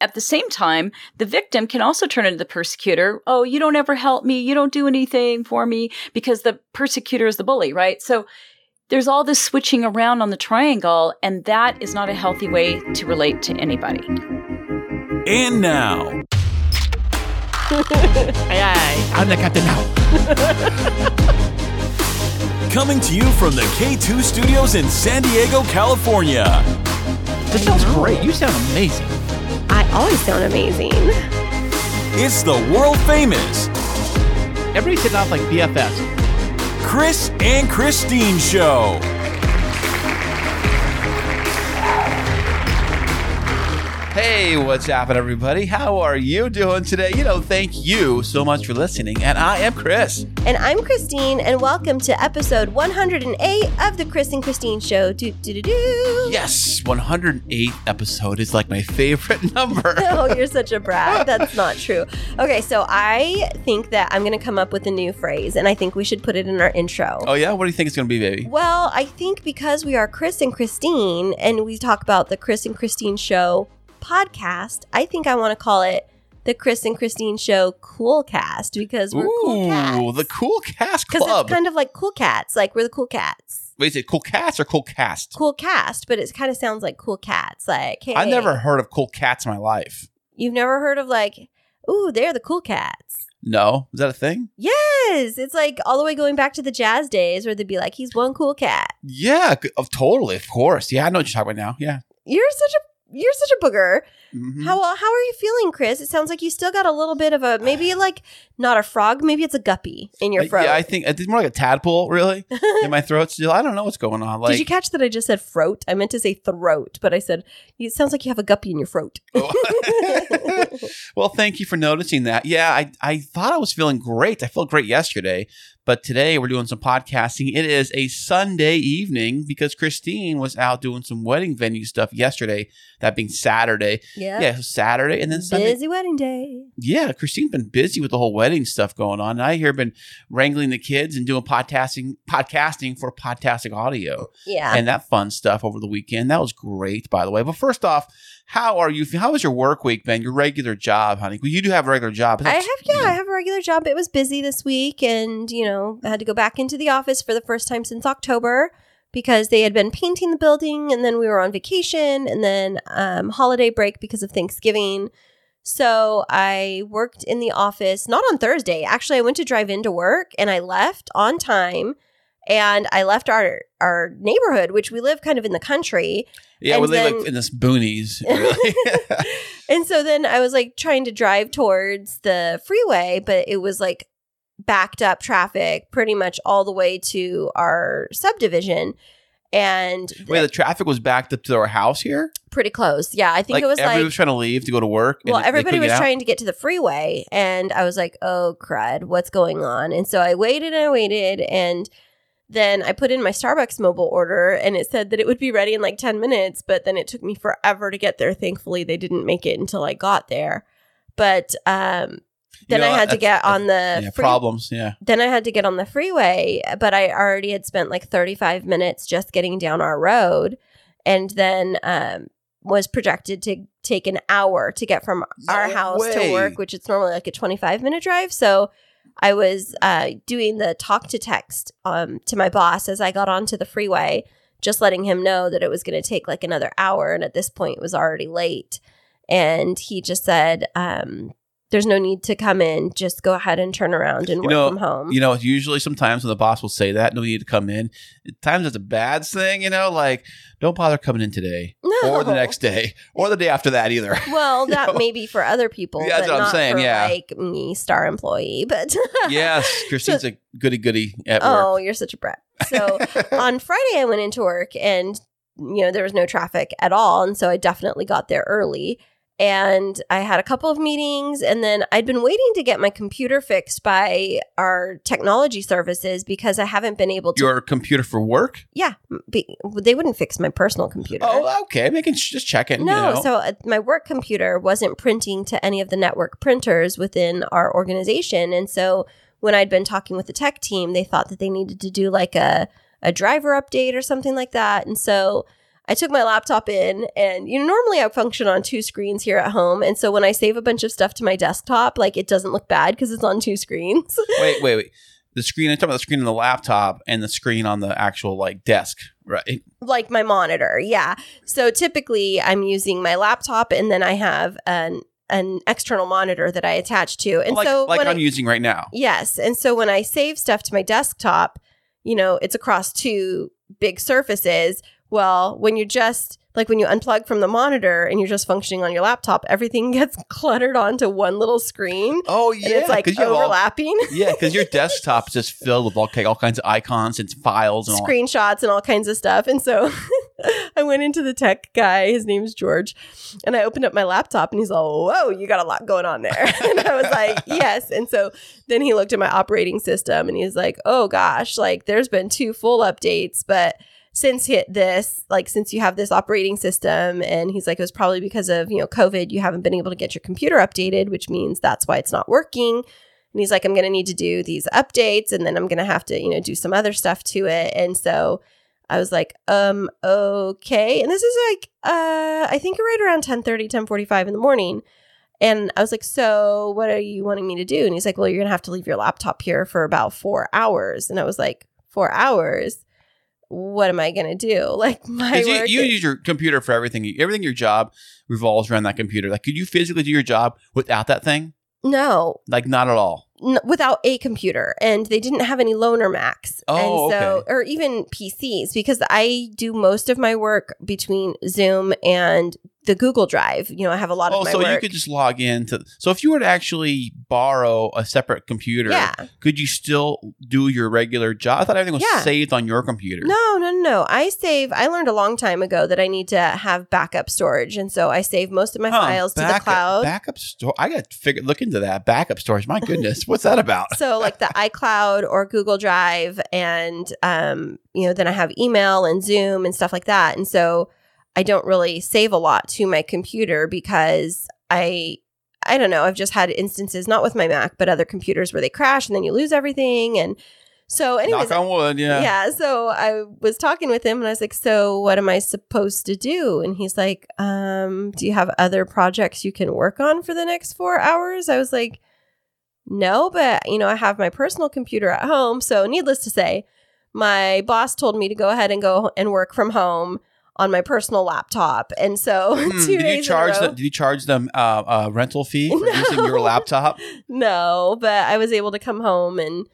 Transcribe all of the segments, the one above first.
at the same time, the victim can also turn into the persecutor. Oh, you don't ever help me. You don't do anything for me because the persecutor is the bully, right? So there's all this switching around on the triangle, and that is not a healthy way to relate to anybody. And now, Aye, aye. I'm the captain now. coming to you from the K2 studios in San Diego, California, This sounds great. You sound amazing. I always sound amazing. it's the world famous Everybody's hitting off like BFFs. Kris and Kristine Show. Hey, what's happening, everybody? How are you doing today? You know, thank you so much for listening. And I am Kris. And I'm Kristine, and welcome to episode 108 of the Kris and Kristine Show. Do do do do. Yes, 108 episode is like my favorite number. Oh, you're such a brat. That's not true. Okay, so I think that I'm going to come up with a new phrase, and I think we should put it in our intro. Oh, yeah? What do you think it's going to be, baby? Well, I think because we are Kris and Kristine, and we talk about the Kris and Kristine Show podcast, I think I want to call it the Kris and Kristine Show Cool Cast because we're cool cats. Ooh, the Cool Cast Because it's kind of like cool cats, like we're the cool cats. Wait, is it Cool Cats or Cool Cast? Cool cast, but it kind of sounds like cool cats. Like, hey, I've never heard of Cool Cats in my life. You've never heard of like, ooh, they're the cool cats. No? Is that a thing? Yes, it's like all the way going back to the jazz days where they'd be like, he's one cool cat. Yeah, of oh, totally, of course. Yeah, I know what you're talking about now. Yeah. You're such a you're such a booger. Mhm. How uh, how are you feeling, Kris? It sounds like you still got a little bit of a maybe like not a frog, maybe it's a guppy in your throat. Yeah, I think it's more like a tadpole, really, in my throat still. I don't know what's going on. Like, Did you catch that I just said throat? I meant to say throat, but I said it sounds like you have a guppy in your throat. well, thank you for noticing that. Yeah, I, I thought I was feeling great. I felt great yesterday, but today we're doing some podcasting. It is a Sunday evening because Kristine was out doing some wedding venue stuff yesterday, that being Saturday. Yeah. Yeah, Saturday and then Sunday. Busy wedding day. Yeah, Kristine's been busy with the whole wedding stuff going on. And I hear been wrangling the kids and doing podcasting podcasting for podcasting audio Yeah. and that fun stuff over the weekend. That was great, by the way. But first off, how are you? How was your work week, Ben? Your regular job, honey? Well, you do have a regular job. I have yeah, I have a regular job. It was busy this week and, you know, I had to go back into the office for the first time since October because they had been painting the building and then we were on vacation and then um, holiday break because of Thanksgiving. So I worked in the office not on Thursday. Actually, I went to drive into work and I left on time and I left our our neighborhood, which we live kind of in the country. Yeah, and we live like in this boonies. Really. And so then I was like trying to drive towards the freeway, but it was like backed up traffic pretty much all the way to our subdivision. And Wait, the traffic was backed up to our house here. pretty close. Yeah, I think Like it was like everybody like was trying to leave to go to work. well, everybody was trying to get to the freeway, and I was like, "Oh crud, what's going on?" And so I waited and I waited, and then I put in my Starbucks mobile order, and it said that it would be ready in like ten minutes, but then it took me forever to get there. Thankfully, they didn't make it until I got there, but um, then You know, I had to get on the yeah, free- problems. Yeah. then I had to get on the freeway, but I already had spent like 35 minutes just getting down our road and then um, was projected to take an hour to get from our house way. to work, which it's normally like a 25 minute drive. So I was uh, doing the talk to text um, to my boss as I got onto the freeway, just letting him know that it was going to take like another hour. And at this point, it was already late. And he just said, um, there's no need to come in. Just go ahead and turn around and You work know, from home. You know, it's usually sometimes when the boss will say that, no need to come in. At times it's a bad thing, you know, like don't bother coming in today no. or the next day or the day after that either. Well, that know? may be for other people, Yeah, that's what I'm saying, yeah. like me, star employee. But yes, Kristine's a goody goody at oh, work. you're such a brat. So on Friday, I went into work and you know there was no traffic at all, and so I definitely got there early. And I had a couple of meetings, and then I'd been waiting to get my computer fixed by our technology services because I haven't been able to. Your computer for work? yeah, be, they wouldn't fix my personal computer. Oh, okay. Making just check it. No, you know. so uh, my work computer wasn't printing to any of the network printers within our organization, and so when I'd been talking with the tech team, they thought that they needed to do like a a driver update or something like that, and so I took my laptop in, and you know, normally I function on two screens here at home. And so when I save a bunch of stuff to my desktop, like it doesn't look bad because it's on two screens. wait, wait, wait. The screen. I'm talking about the screen on the laptop and the screen on the actual like desk, right? like my monitor. Yeah. So typically I'm using my laptop and then I have an an external monitor that I attach to. And like so like when I'm I, using right now. Yes. And so when I save stuff to my desktop, you know, it's across two big surfaces. Well, when you're just like when you unplug from the monitor and you're just functioning on your laptop, everything gets cluttered onto one little screen. Oh And it's like you have all- overlapping yeah, because your desktop is just filled with all, all kinds of icons and files and all. screenshots and all kinds of stuff. And so I went into the tech guy, his name's George, and I opened up my laptop and he's all, Whoa, you got a lot going on there. and I was like, Yes. And so then he looked at my operating system and he's like, Oh gosh, like there's been two full updates, but since hit this, like since you have this operating system, and he's like, it was probably because of, you know, COVID, you haven't been able to get your computer updated, which means that's why it's not working. And he's like, I'm going to need to do these updates and then I'm going to have to, you know, do some other stuff to it. And so I was like, um, okay. And this is like, uh, I think right around 10 1045 in the morning. And I was like, so what are you wanting me to do? And he's like, well, you're going to have to leave your laptop here for about four hours. And I was like, four hours? What am I going to do? Like, my you, work. you use your computer for everything. Everything your job revolves around that computer. Like, could you physically do your job without that thing? no, Like, not at all. n- without a computer and they didn't have any loaner macs Oh, and so okay. or even pcs because i do most of my work between zoom and the google drive you know i have a lot Oh, of my so work you could just log in to. So if you were to actually borrow a separate computer, yeah could you still do your regular job? I thought everything was Yeah. saved on your computer. no no no no i save i learned a long time ago that i need to have backup storage and so i save most of my Huh, files to the cloud Backup store. I got to figure look into that backup storage. My goodness, what's that about? so like the iCloud or Google Drive and um you know then I have email and Zoom and stuff like that and so I don't really save a lot to my computer because I I don't know I've just had instances not with my Mac but other computers where they crash and then you lose everything and so anyways Knock on wood. Yeah. yeah. So I was talking with him and I was like, So what am I supposed to do? And he's like, um, do you have other projects you can work on for the next four hours? I was like, No, but you know, I have my personal computer at home. So needless to say, my boss told me to go ahead and go and work from home on my personal laptop. And so Hmm, two did you charge row, them? Did you charge them uh, a rental fee for using your laptop? No, but I was able to come home and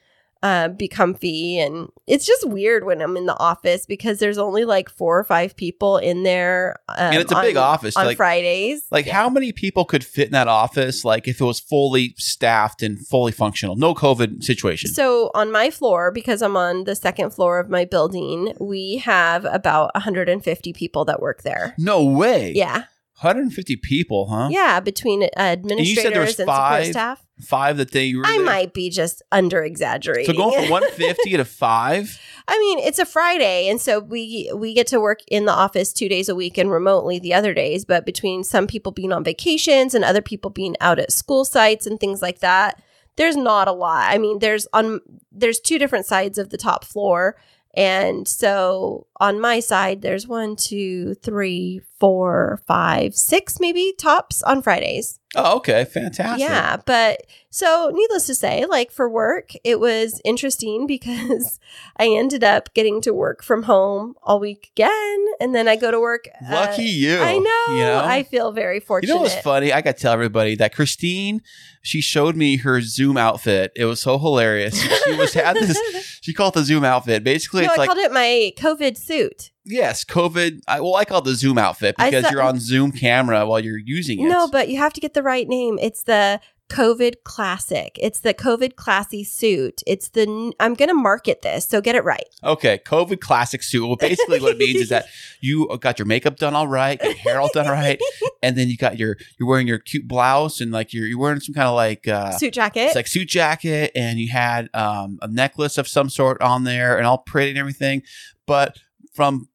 uh, be comfy. And it's just weird when I'm in the office because there's only like four or five people in there. Um, and it's a big office. on like, Fridays. like how many people could fit in that office? Like if it was fully staffed and fully functional, no COVID situation. So on my floor, because I'm on the second floor of my building, we have about 150 people that work there. no way. Yeah, 150 people, huh? yeah, between uh, you said there administrators was and five support staff. Five that they were. I there? might be just under exaggerating. So going from 150 to five. I mean, it's a Friday, and so we we get to work in the office two days a week and remotely the other days. But between some people being on vacations and other people being out at school sites and things like that, there's not a lot. I mean, there's on there's two different sides of the top floor, and so on my side, there's one, two, three, four, five, six, maybe tops on Fridays. Oh, okay, fantastic. Yeah, but so needless to say, like for work, it was interesting because I ended up getting to work from home all week again, and then I go to work. uh, Lucky you. I know, You know? I feel very fortunate. You know what's funny? I got to tell everybody that Kristine, she showed me her Zoom outfit. It was so hilarious. She was had this. She called it the Zoom outfit. Basically, no, it's I like called it my COVID suit. Yes, COVID. I, well, I call it the Zoom outfit because saw- you're on Zoom camera while you're using it. No, but you have to get the right name. It's the COVID Classic. It's the COVID Classy suit. It's the. I'm going to market this, so get it right. Okay, COVID classic suit. Well, basically, what it means is that you got your makeup done all right, your hair all done right, and then you got your you're wearing your cute blouse and like you're you're wearing some kind of like uh, suit jacket. it's like suit jacket, and you had um, a necklace of some sort on there, and all pretty and everything. But from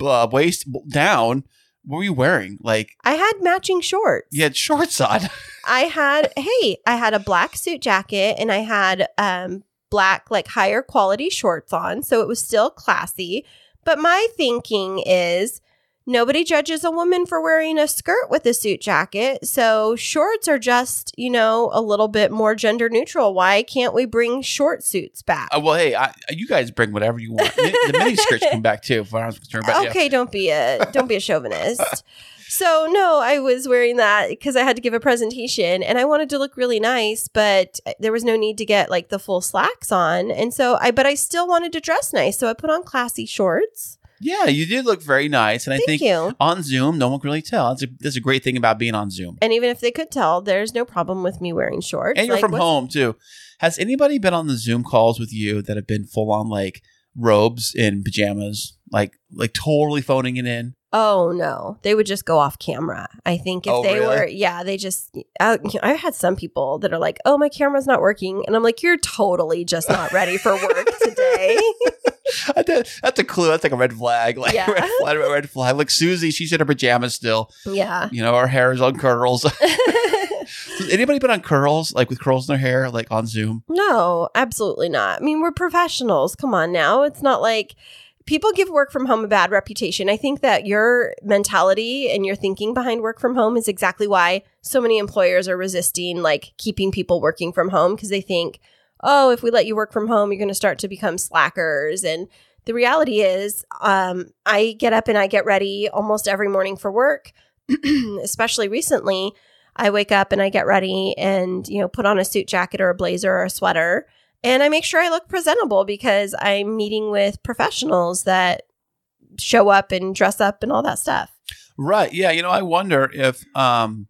uh, waist down, what were you wearing? Like I had matching shorts. you had shorts on. I had hey, I had a black suit jacket and I had um black like higher quality shorts on, so it was still classy. But my thinking is nobody judges a woman for wearing a skirt with a suit jacket. So shorts are just, you know, a little bit more gender neutral. Why can't we bring short suits back? Uh, well, hey, I, you guys bring whatever you want. the mini skirts come back too, as far as I'm concerned. Yeah. okay, don't be a don't be a chauvinist. So no, I was wearing that because I had to give a presentation and I wanted to look really nice, but there was no need to get like the full slacks on. And so I but I still wanted to dress nice. So I put on classy shorts. Yeah, you did look very nice, and I Thank think you. on Zoom, no one can really tell. That's a, that's a great thing about being on Zoom. And even if they could tell, there's no problem with me wearing shorts. And you're Like, from what's- home too. Has anybody been on the Zoom calls with you that have been full on like robes and pajamas, like like totally phoning it in? Oh no, they would just go off camera. I think if Oh, they really? were, yeah, they just. I, I've had some people that are like, "Oh, my camera's not working," and I'm like, "You're totally just not ready for work today." That's that's a clue. That's like a red flag. Like Yeah. red flag, red flag. Like Susie, she's in her pajamas still. yeah. You know, her hair is on curls. Has anybody been on curls, like with curls in their hair, like on Zoom? No, absolutely not. I mean, we're professionals. Come on now. It's not like people give work from home a bad reputation. I think that your mentality and your thinking behind work from home is exactly why so many employers are resisting like keeping people working from home because they think, "Oh, if we let you work from home, you're going to start to become slackers." And the reality is, um, I get up and I get ready almost every morning for work, especially recently. I wake up and I get ready and, you know, put on a suit jacket or a blazer or a sweater. And I make sure I look presentable because I'm meeting with professionals that show up and dress up and all that stuff. Right. Yeah. You know, I wonder if, um,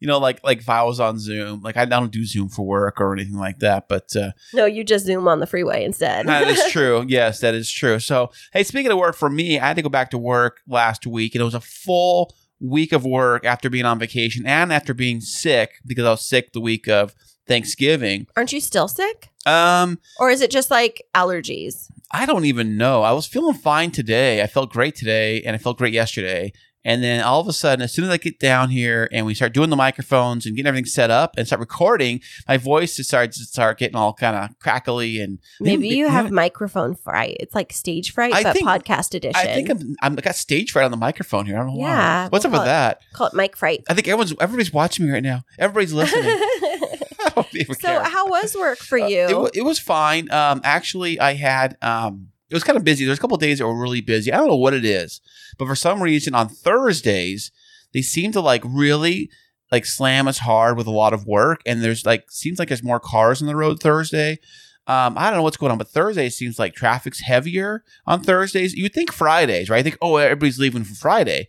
you know, like like if I was on Zoom, like I don't do Zoom for work or anything like that, but uh, No, you just zoom on the freeway instead. that is true. Yes, that is true. So, hey, speaking of work, for me, I had to go back to work last week, and it was a full week of work after being on vacation and after being sick because I was sick the week of Thanksgiving. Aren't you still sick? Um, Or is it just like allergies? I don't even know. I was feeling fine today. I felt great today, and I felt great yesterday. And then all of a sudden, as soon as I get down here and we start doing the microphones and getting everything set up and start recording, my voice just starts to start getting all kind of crackly and Maybe you have microphone fright. It's like stage fright, I but think- podcast edition. I think I'm, I'm I got stage fright on the microphone here. I don't know Yeah, why. What's we'll up with it- that? Call it mic fright. I think everyone's everybody's watching me right now. Everybody's listening. Don't even so, care. how was work for Uh, you? it, it was fine. Um, actually, I had um, it was kind of busy. There's a couple days that were really busy. I don't know what it is, but for some reason on Thursdays they seem to like really like slam us hard with a lot of work, and there's like seems like there's more cars on the road Thursday. Um, I don't know what's going on, but Thursday seems like traffic's heavier on Thursdays. You'd think Fridays, right? I think, oh, everybody's leaving for Friday.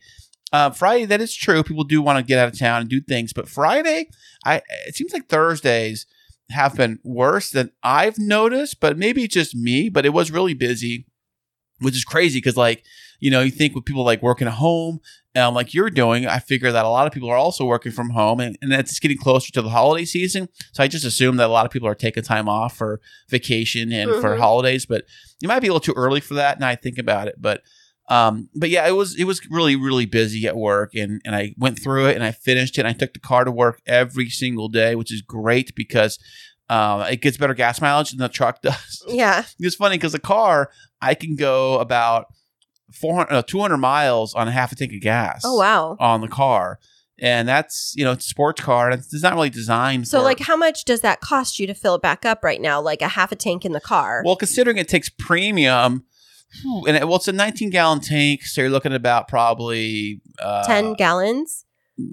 Uh, Friday, that is true. People do want to get out of town and do things, but Friday, I it seems like Thursdays have been worse than I've noticed, but maybe it's just me, but it was really busy, which is crazy because, like, you know, you think with people like working at home, um, like you're doing, I figure that a lot of people are also working from home and, and that's getting closer to the holiday season. So I just assume that a lot of people are taking time off for vacation and for Mhm. holidays, but it might be a little too early for that. Now I think about it, but um, but yeah, it was it was really really busy at work, and and I went through it and I finished it. And I took the car to work every single day, which is great because um, it gets better gas mileage than the truck does. yeah. it's funny because the car I can go about 400, uh, 200 miles on a half a tank of gas. Oh, wow. On the car, and that's you know it's a sports car, and it's, not really designed. So, for, like, how much does that cost you to fill it back up right now? Like a half a tank in the car? Well, considering it takes premium, and it, well, it's a 19 gallon tank, so you're looking at about probably uh, 10 gallons,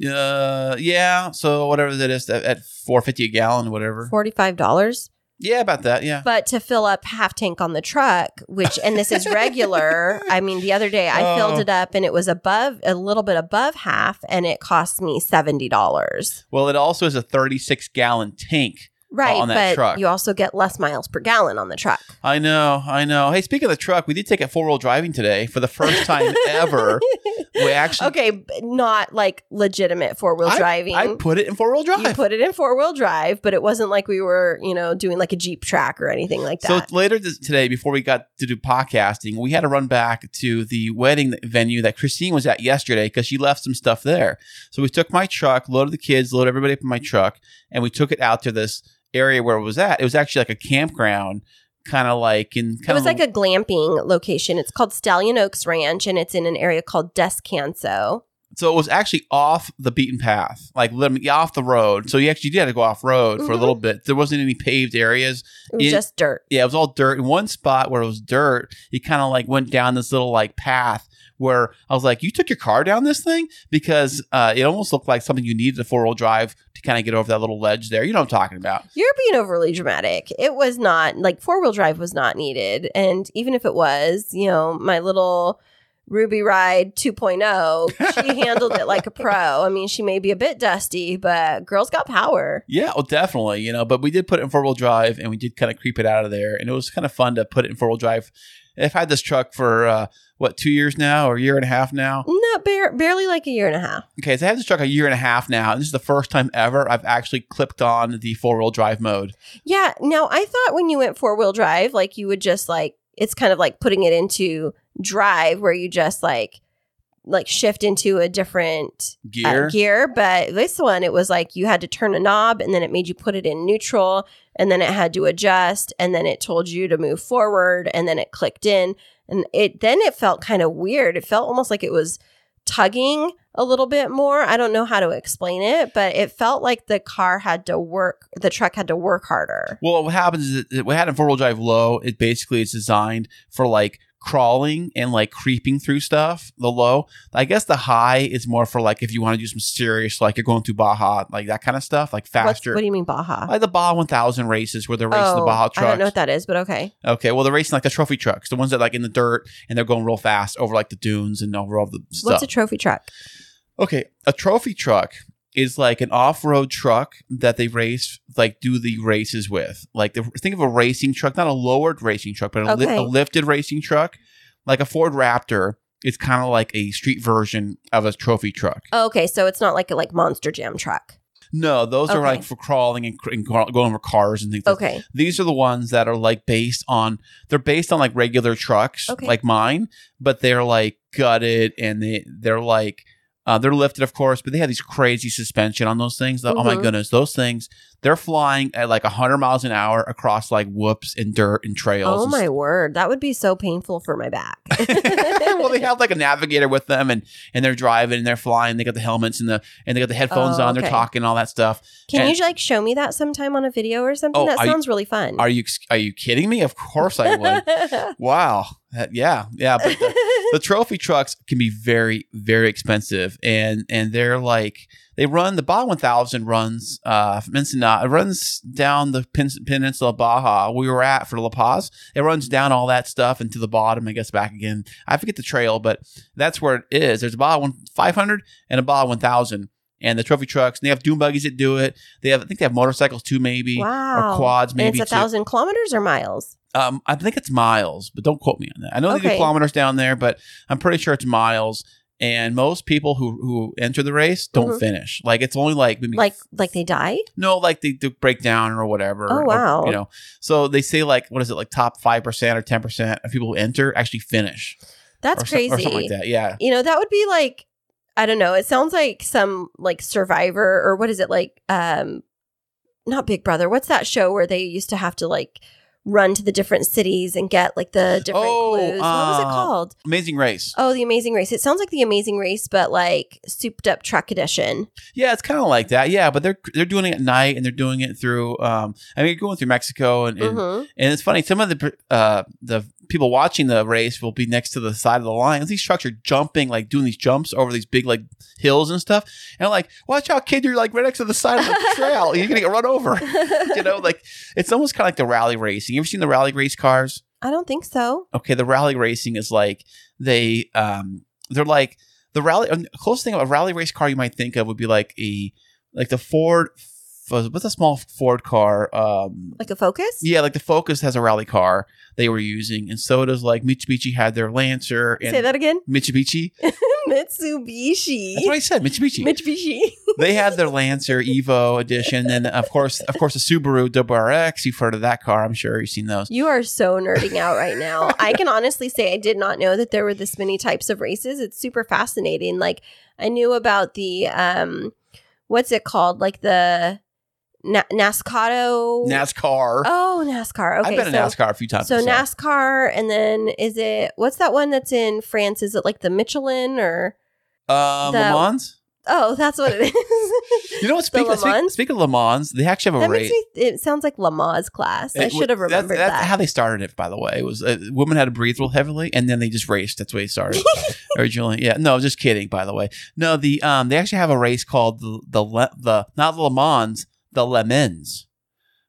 Uh, yeah. So whatever that is, at, at 450 a gallon, whatever. $45. Yeah, about that. Yeah. But to fill up half tank on the truck, which, and this is regular, I mean, the other day I Oh. filled it up and it was above, a little bit above half, and it cost me $70. Well, it also is a 36 gallon tank. Right. on that but truck. you also get less miles per gallon on the truck. I know. I know. Hey, speaking of the truck, we did take a four wheel driving today for the first time ever. We actually. okay, not like legitimate four wheel driving. I put it in four wheel drive. you put it in four wheel drive, but it wasn't like we were, you know, doing like a Jeep track or anything like that. So later this, today, before we got to do podcasting, we had to run back to the wedding venue that Kristine was at yesterday because she left some stuff there. So we took my truck, loaded the kids, loaded everybody up in my truck, and we took it out to this area where it was at. It was actually like a campground kind of like in kind It was like a glamping location. It's called Stallion Oaks Ranch, and it's in an area called Descanso. so it was actually off the beaten path, like off the road. So you actually did have to go off road for a little mm-hmm. bit. There wasn't any paved areas. It was It- just dirt. Yeah, it was all dirt. In one spot where it was dirt, you kind of like went down this little like path where I was like, "You took your car down this thing?" Because uh, it almost looked like something you needed a four wheel drive to kind of get over that little ledge there. You know what I'm talking about? You're being overly dramatic. It was not like four wheel drive was not needed. And even if it was, you know, my little Ruby Ride 2.0, she handled it like a pro. I mean, she may be a bit dusty, but girl's got power. Yeah, well, definitely. You know, but we did put it in four wheel drive, and we did kind of creep it out of there, and it was kind of fun to put it in four wheel drive. If I've had this truck for uh, what two years now, or a year and a half now. No, bare, barely like a year and a half. Okay, so I have this truck a year and a half now, and this is the first time ever I've actually clicked on the four wheel drive mode. Yeah. Now, I thought when you went four wheel drive, like you would just like, it's kind of like putting it into drive where you just like, like shift into a different uh, Gear. gear. But this one, it was like you had to turn a knob and then it made you put it in neutral and then it had to adjust and then it told you to move forward and then it clicked in. And it then it felt kind of weird. It felt almost like it was tugging a little bit more. I don't know how to explain it, but it felt like the car had to work, the truck had to work harder. Well, what happens is we had in four wheel drive low. It basically is designed for like crawling and like creeping through stuff. The low, I guess, the high is more for like if you want to do some serious, like you're going through Baja, like that kind of stuff, like What's, faster. what do you mean Baja? like the Baja 1000 races where they're racing the Oh, Baja I trucks. don't know what that is, but okay. Okay, well they're racing like the trophy trucks, the ones that like in the dirt and they're going real fast over like the dunes and over all the stuff. What's a trophy truck? Okay, a trophy truck is like an off-road truck that they race, like do the races with. Like the, think of a racing truck, not a lowered racing truck, but a, li- a lifted racing truck, like a Ford Raptor. It's kind of like a street version of a trophy truck. Oh, okay, so it's not like a like monster jam truck. No, those are like for crawling and, and going over cars and things. like Okay. These are the ones that are like based on they're based on like regular trucks Okay. like mine, but they're like gutted and they they're like uh, they're lifted, of course, but they have these crazy suspension on those things. Oh my Mhm. goodness, those things they're flying at like hundred miles an hour across like whoops and dirt and trails. Oh and my word, that would be so painful for my back. well, they have like a navigator with them, and and they're driving and they're flying. They got the helmets and the and they got the headphones Oh, on. They're talking all that stuff. Can And- you like show me that sometime on a video or something? Oh, that are you- sounds really fun. Are you are you kidding me? Of course I would. wow. That- yeah, yeah. But the, the trophy trucks can be very very expensive, and and they're like they run the Baja 1000 runs uh from Ensenada. It runs down the Pen- peninsula of Baja we were at for La Paz. It runs down all that stuff and to the bottom. I guess back again. I forget the trail, but that's where it is. There's a Baja 1 500 and a Baja 1000. And the trophy trucks, and they have dune buggies that do it. They have, I think they have motorcycles too, maybe, wow. or quads, And maybe. it's a too. thousand kilometers or miles. Um, I think it's miles, but don't quote me on that. I know they do kilometers down there, but I'm pretty sure it's miles. And most people who who enter the race don't Mhm. finish. Like it's only like maybe Like like they die? no, like they do break down or whatever. Oh, or, wow. you know, so they say like what is it like top five percent or ten percent of people who enter actually finish. That's or, so- crazy. or something like that. Yeah. You know, that would be like I don't know. It sounds like some like Survivor or what is it like? Um, not Big Brother. What's that show where they used to have to like run to the different cities and get like the different Oh, clues? What was it uh, called? Amazing race. Oh, the Amazing Race. It sounds like the Amazing Race, but like souped up truck edition. Yeah, it's kind of like that. Yeah, but they're they're doing it at night and they're doing it through. Um, I mean, you're going through Mexico and, and Mhm. And it's funny, some of the uh, the people watching the race will be next to the side of the line. These trucks are jumping, like doing these jumps over these big like hills and stuff. And I'm like, watch out, kid! You're like right next to the side of the trail. You're gonna get run over. you know, like it's almost kind of like the rally racing. You ever seen the rally race cars? I don't think so. Okay, the rally racing is like they um they're like the rally. um, Closest thing of a rally race car you might think of would be like a like the Ford. What's a small Ford car? Um, Like a Focus? yeah, like the Focus has a rally car they were using, and so does like Mitsubishi had their Lancer and Say that again. Mitsubishi. Mitsubishi. That's what I said, Mitsubishi. Mitsubishi. they had their Lancer Evo edition, and of course, of course, the Subaru WRX. You've heard of that car, I'm sure you've seen those. You are so nerding out right now. I can honestly say I did not know that there were this many types of races. It's super fascinating. Like I knew about the um what's it called? Like the Na- NASCAR. NASCAR. Oh, NASCAR. Okay, I've been so, in NASCAR a few times. So myself. NASCAR, and then is it what's that one that's in France? Is it like the Michelin or? um, the- Le Mans. Oh, that's what it is. You know what? Le speak, Mans? of Le Mans, they actually have a that race. makes me. It sounds like Lamaze class. I should have remembered that's, that. how they started it, by the way. It was uh, women had to breathe real heavily, and then they just raced. That's way they started originally. Yeah, no, just kidding. By the way, no, the um, they actually have a race called the the the not the Le Mans, the lemons.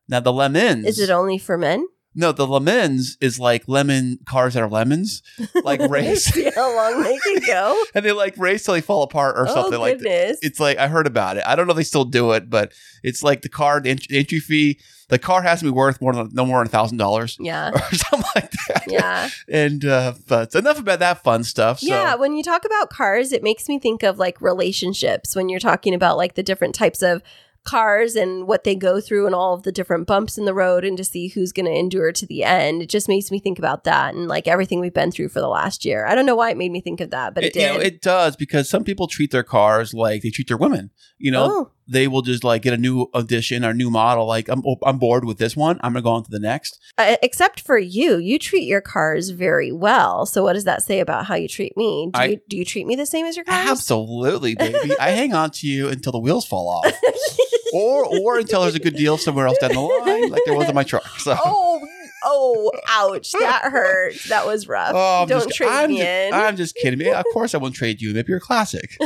Now the lemons is it only for men? no the lemons is like lemon cars that are lemons, like race, See how long they can go. and they like race till they fall apart or oh something like that. It's like I heard about it. I don't know if they still do it, but it's like the car the ent- entry fee. The car has to be worth more than no more than a thousand dollars yeah, or something like that. yeah, And uh, but enough about that fun stuff. So yeah. When you talk about cars, it makes me think of like relationships. When you're talking about like the different types of cars and what they go through and all of the different bumps in the road and to see who's going to endure to the end. It just makes me think about that and like everything we've been through for the last year. I don't know why it made me think of that, but it, you know, did. it does because some people treat their cars like they treat their women. You know, oh, they will just like get a new edition or new model. Like I'm I'm bored with this one. I'm gonna go on to the next. uh, except for you, you treat your cars very well. So what does that say about how you treat me? Do, I- you, do you treat me the same as your cars? Absolutely, baby. I hang on to you until the wheels fall off, or or until there's a good deal somewhere else down the line, like there was in my truck. So. oh, oh, ouch! That hurt. That was rough. Oh, Don't just, trade I'm me just, in. I'm just kidding. Of course I won't trade you. Maybe you're a classic.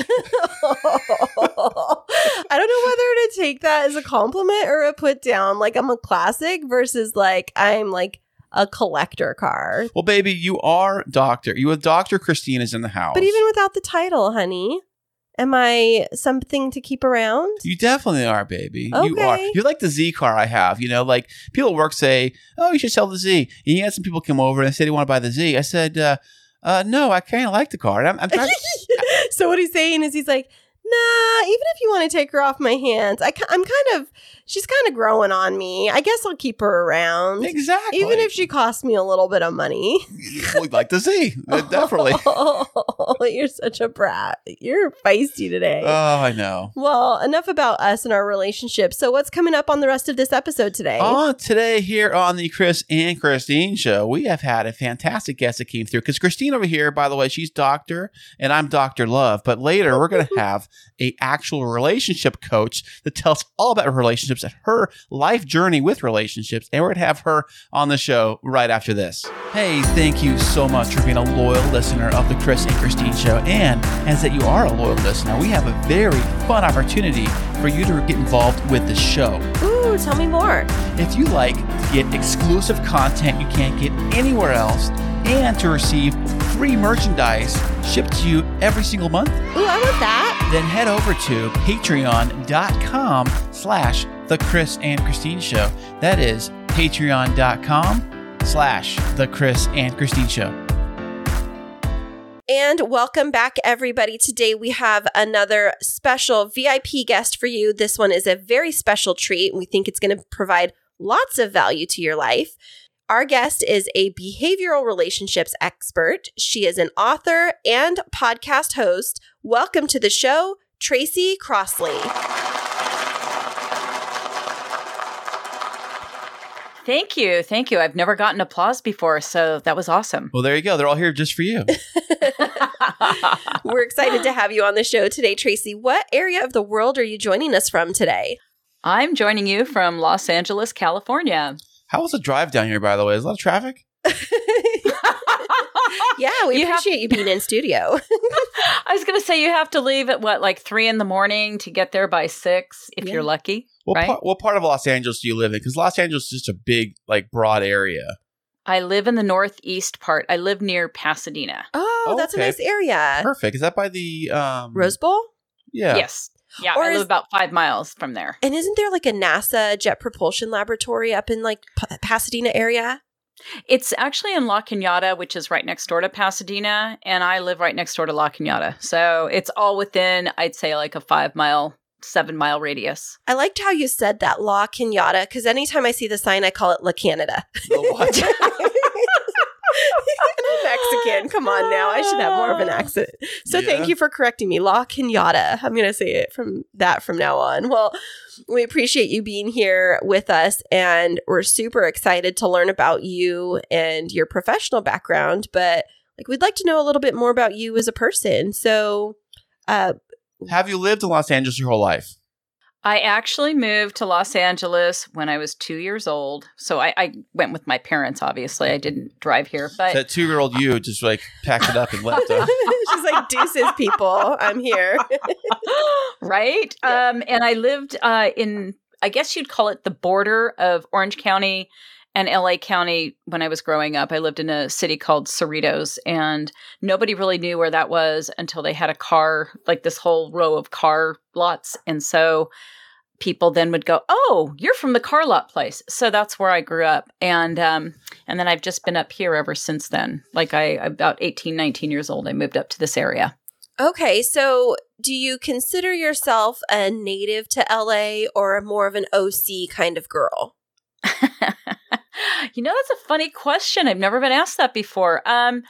I don't know whether to take that as a compliment or a put down. Like I'm a classic versus like I'm like a collector car. Well, baby, you are doctor. You have Doctor Christina's in the house. But even without the title, honey, am I something to keep around? You definitely are, baby. You are. You're like the Z car I have. You know, like people at work say, "Oh, you should sell the Z." And you had some people come over and say they want to buy the Z. I said, uh, uh, "No, I kind of like the car." And I'm, I'm trying. so what he's saying is he's like, nah, even if you want to take her off my hands, I, I'm kind of, she's kind of growing on me. I guess I'll keep her around. exactly. Even if she costs me a little bit of money. We'd like to Uh, definitely. Oh, you're such a brat. You're feisty today. Oh, I know. well, enough about us and our relationship. So, what's coming up on the rest of this episode today? On today here on the Kris and Kristine show, we have had a fantastic guest that came through. Because Kristine over here, by the way, she's Doctor and I'm Doctor Love. But later we're going to have a actual relationship coach that tells all about relationships and her life journey with relationships. And we're going to have her on the show right after this. Hey, thank you so much for being a loyal listener of the Kris and Kristine show. And as that you are a loyal listener, we have a very fun opportunity for you to get involved with the show. Ooh, tell me more. If you like to get exclusive content you can't get anywhere else and to receive free merchandise shipped to you every single month, Ooh, I want that. then head over to patreon.com slash the Kris and Kristine Show. That is patreon.com slash the Kris and Kristine Show. And welcome back, everybody. Today we have another special VIP guest for you. This one is a very special treat. We think it's going to provide lots of value to your life. Our guest is a behavioral relationships expert. She is an author and podcast host. Welcome to the show, Tracy Crossley. Thank you. Thank you. I've never gotten applause before, so that was awesome. Well, there you go. They're all here just for you. We're excited to have you on the show today, Tracy. What area of the world are you joining us from today? I'm joining you from Los Angeles, California. How was the drive down here, by the way? Is a lot of traffic? yeah, we You have- appreciate you being in studio. I was going to say you have to leave at what, like three in the morning to get there by six if Yeah. you're lucky. What, Right. part, what part of Los Angeles do you live in? Because Los Angeles is just a big, like, broad area. I live in the northeast part. I live near Pasadena. Oh, that's a nice area. Perfect. Is that by the um Rose Bowl? Yeah. Yes. Yeah, Or I is- live about five miles from there. And isn't there like a NASA jet propulsion laboratory up in like P- Pasadena area? It's actually in La Cañada, which is right next door to Pasadena, and I live right next door to La Cañada. So it's all within, I'd say, like a five mile, seven mile radius. I liked how you said that La Cañada because anytime I see the sign, I call it La Canada. The what? Mexican. Come on now. I should have more of an accent. So Yeah. thank you for correcting me. La Kenyatta. I'm going to say it from that from now on. Well, we appreciate you being here with us and we're super excited to learn about you and your professional background, but like we'd like to know a little bit more about you as a person. So, uh Have you lived in Los Angeles your whole life? I actually moved to Los Angeles when I was two years old. So I, I went with my parents, obviously. I didn't drive here, but that two year old you just like packed it up and left. Huh? she's like deuces people. I'm here. right? Yeah. Um, and I lived uh, in, I guess you'd call it the border of Orange County and LA County when I was growing up. I lived in a city called Cerritos, and nobody really knew where that was until they had a car, like this whole row of car lots. And so people then would go, "Oh, you're from the car lot place." So that's where I grew up, and um, and then I've just been up here ever since then. Like I, about 18, 19 years old, I moved up to this area. Okay, so do you consider yourself a native to LA or more of an OC kind of girl? you know, that's a funny question. I've never been asked that before. Um,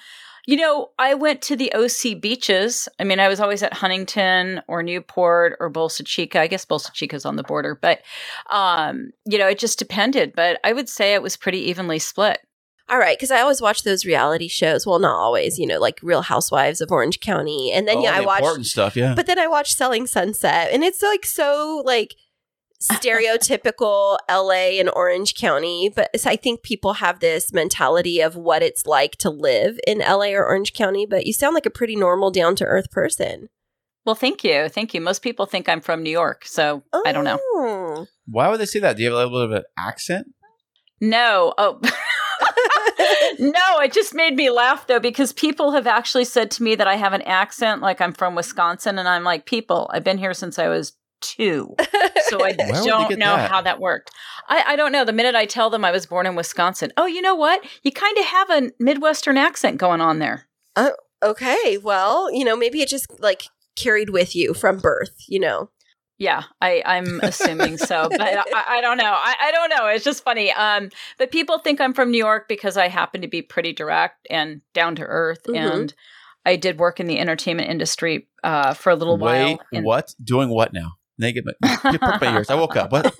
you know, I went to the OC beaches. I mean, I was always at Huntington or Newport or Bolsa Chica. I guess Bolsa Chica's on the border, but um, you know, it just depended. But I would say it was pretty evenly split. All right, because I always watch those reality shows. Well, not always, you know, like Real Housewives of Orange County, and then All yeah, I the watch. important stuff. Yeah. But then I watch Selling Sunset, and it's like so like stereotypical LA and Orange County. But I think people have this mentality of what it's like to live in LA or Orange County. But you sound like a pretty normal, down to earth person. Well, thank you, thank you. Most people think I'm from New York, so I don't know. Oh. Why would they say that? Do you have a little bit of an accent? No, oh. no, it just made me laugh though because people have actually said to me that I have an accent like I'm from Wisconsin and I'm like, people, I've been here since I was 2. So I Why would they don't know that? how that worked. I, I don't know. The minute I tell them I was born in Wisconsin, oh, you know what? You kind of have a Midwestern accent going on there. Okay, well, you know, maybe it just like carried with you from birth, you know. Yeah, I, I'm assuming so, but I, I don't know. I, I don't know. It's just funny. Um, but people think I'm from New York because I happen to be pretty direct and down to earth, Mhm. and I did work in the entertainment industry uh, for a little Wait, while. and- what? Doing what now? Naked, but you perked my ears. I woke up. What?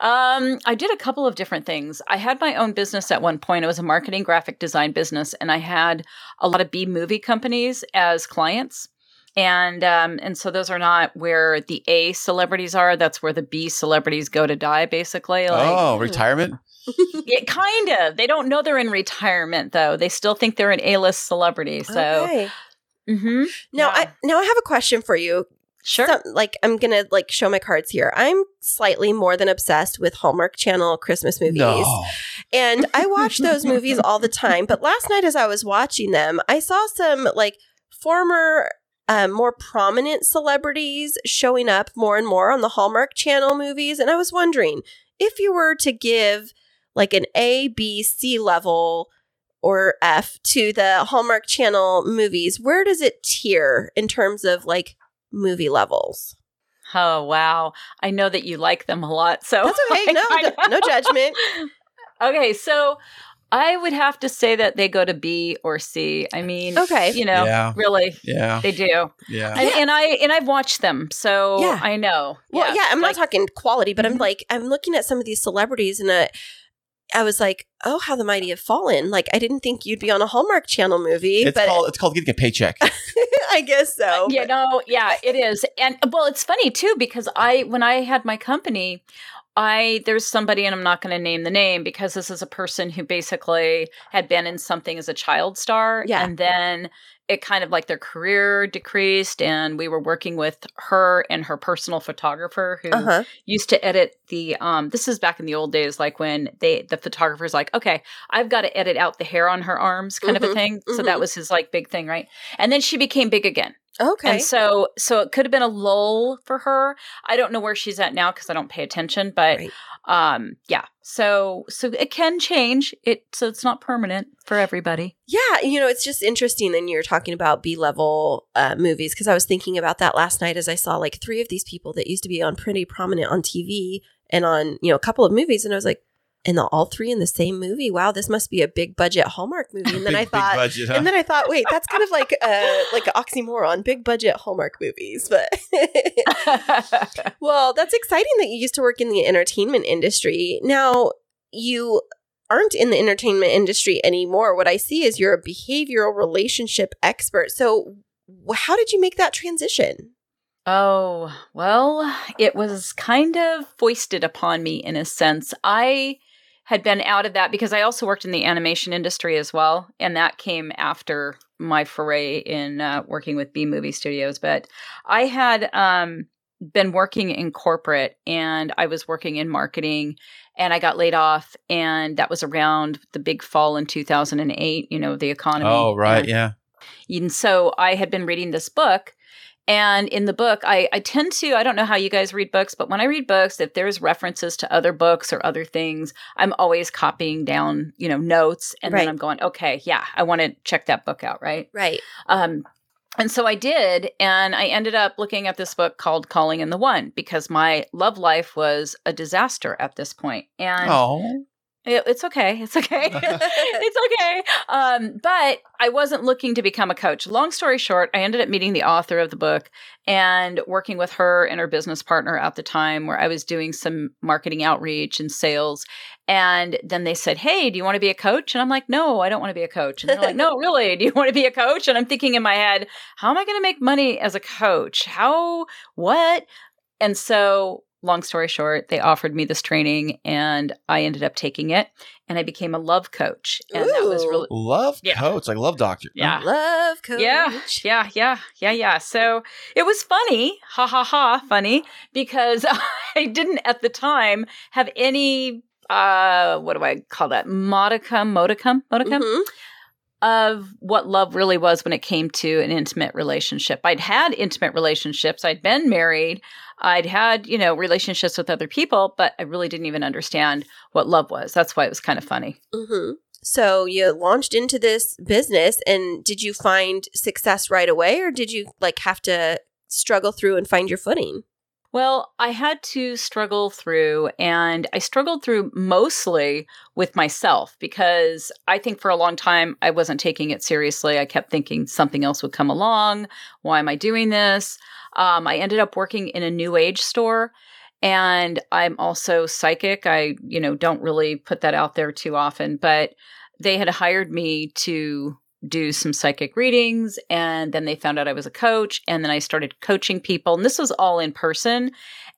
um, I did a couple of different things. I had my own business at one point. It was a marketing graphic design business, and I had a lot of B movie companies as clients. And um, and so those are not where the A celebrities are. That's where the B celebrities go to die, basically. Like, oh, retirement. yeah, kind of. They don't know they're in retirement though. They still think they're an A-list celebrity. So, okay. Mhm. now Yeah. I now I have a question for you. sure. Some- like I'm gonna like show my cards here. I'm slightly more than obsessed with Hallmark Channel Christmas movies. No. And I watch those movies all the time. But last night, as I was watching them, I saw some like former, um, more prominent celebrities showing up more and more on the Hallmark Channel movies. And I was wondering if you were to give like an A, B, C level or F to the Hallmark Channel movies, where does it tier in terms of like movie levels? Oh wow! I know that you like them a lot, so That's okay. No, kinda- no judgment. okay, so I would have to say that they go to B or C. I mean, Okay. you know, Yeah. really, Yeah. they do. Yeah. And, and I and I've watched them, so Yeah. I know. Well, yeah, I'm like- not talking quality, but I'm Mhm. like, I'm looking at some of these celebrities and I, I was like, oh, how the mighty have fallen. Like, I didn't think you'd be on a Hallmark Channel movie, It's but called it's called getting a paycheck. I guess so. Uh, you but- know, yeah, it is. And well, it's funny too because I when I had my company, I there's somebody and I'm not going to name the name because this is a person who basically had been in something as a child star Yeah. and then it kind of like their career decreased and we were working with her and her personal photographer who Uh-huh. used to edit the um this is back in the old days like when they the photographer's like okay i've got to edit out the hair on her arms kind of Mhm, a thing so mhm. that was his like big thing right and then she became big again Okay. and so so it could have been a lull for her i don't know where she's at now because i don't pay attention but Right. um yeah so so it can change it so it's not permanent for everybody yeah, you know, it's just interesting. And you're talking about B level uh, movies because I was thinking about that last night as I saw like three of these people that used to be on pretty prominent on TV and on, you know, a couple of movies. And I was like, and the, all three in the same movie. Wow, this must be a big budget Hallmark movie. And then I Big- big thought, budget, huh? and then I thought, wait, that's kind of like a like an oxymoron, big budget Hallmark movies. But well, that's exciting that you used to work in the entertainment industry. Now you aren't in the entertainment industry anymore. What I see is you're a behavioral relationship expert. So how did you make that transition? Oh, well, it was kind of foisted upon me in a sense. I had been out of that because I also worked in the animation industry as well. And that came after my foray in uh, working with B Movie Studios. But I had um, been working in corporate and I was working in marketing and I got laid off. And that was around the big fall in 2008, you know, the economy. Oh, right. And- Yeah. and so I had been reading this book. And in the book, I, I tend to, I don't know how you guys read books, but when I read books, if there's references to other books or other things, I'm always copying down, you know, notes. And Right. then I'm going, okay, yeah, I want to check that book out, right? Right. Um, and so I did, and I ended up looking at this book called Calling in the One because my love life was a disaster at this point. And Oh. It, it's okay. It's okay. it's okay. Um, but I wasn't looking to become a coach. Long story short, I ended up meeting the author of the book and working with her and her business partner at the time where I was doing some marketing outreach and sales. And then they said, Hey, do you want to be a coach? And I'm like, No, I don't want to be a coach. And they're like, No, really? Do you want to be a coach? And I'm thinking in my head, How am I going to make money as a coach? How, what? And so, long story short, they offered me this training and I ended up taking it and I became a love coach. And that was Ooh. really, Love Yeah. coach, like love doctor. Yeah. Love coach. yeah, yeah, yeah, yeah, yeah. So it was funny, ha ha ha, funny, because I didn't at the time have any, uh, what do I call that? Modicum, modicum, modicum Mhm. of what love really was when it came to an intimate relationship. I'd had intimate relationships, I'd been married, I'd had, you know, relationships with other people, but I really didn't even understand what love was. That's why it was kind of funny. hmm So you launched into this business, and did you find success right away, or did you like have to struggle through and find your footing? Well, I had to struggle through, and I struggled through mostly with myself because I think for a long time I wasn't taking it seriously. I kept thinking something else would come along. Why am I doing this? Um, I ended up working in a new age store, and I'm also psychic. I, you know, don't really put that out there too often, but they had hired me to do some psychic readings and then they found out I was a coach and then I started coaching people and this was all in person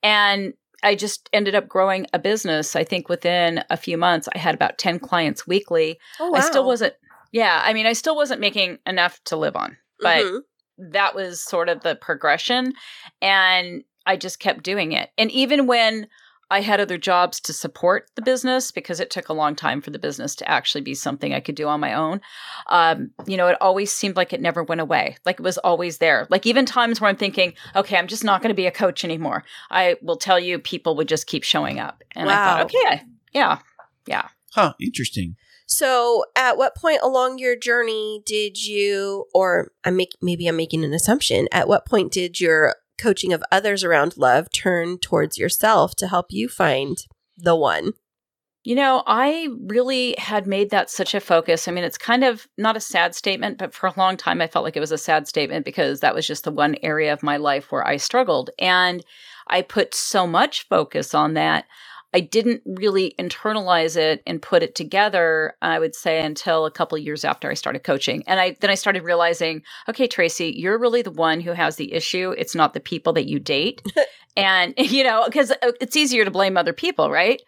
and I just ended up growing a business. I think within a few months I had about 10 clients weekly. Oh, I still wasn't yeah, I mean I still wasn't making enough to live on. But Mhm. that was sort of the progression and I just kept doing it. And even when I had other jobs to support the business because it took a long time for the business to actually be something I could do on my own. Um, you know, it always seemed like it never went away. Like it was always there. Like even times where I'm thinking, okay, I'm just not going to be a coach anymore. I will tell you, people would just keep showing up. And I thought, okay, I- yeah, yeah. Huh. Interesting. So, at what point along your journey did you, or I'm make, maybe I'm making an assumption, at what point did your coaching of others around love turn towards yourself to help you find the one? You know, I really had made that such a focus. I mean, it's kind of not a sad statement, but for a long time, I felt like it was a sad statement because that was just the one area of my life where I struggled. And I put so much focus on that. I didn't really internalize it and put it together, I would say, until a couple of years after I started coaching. And I then I started realizing, okay, Tracy, you're really the one who has the issue. It's not the people that you date. and, you know, because uh, it's easier to blame other people, right?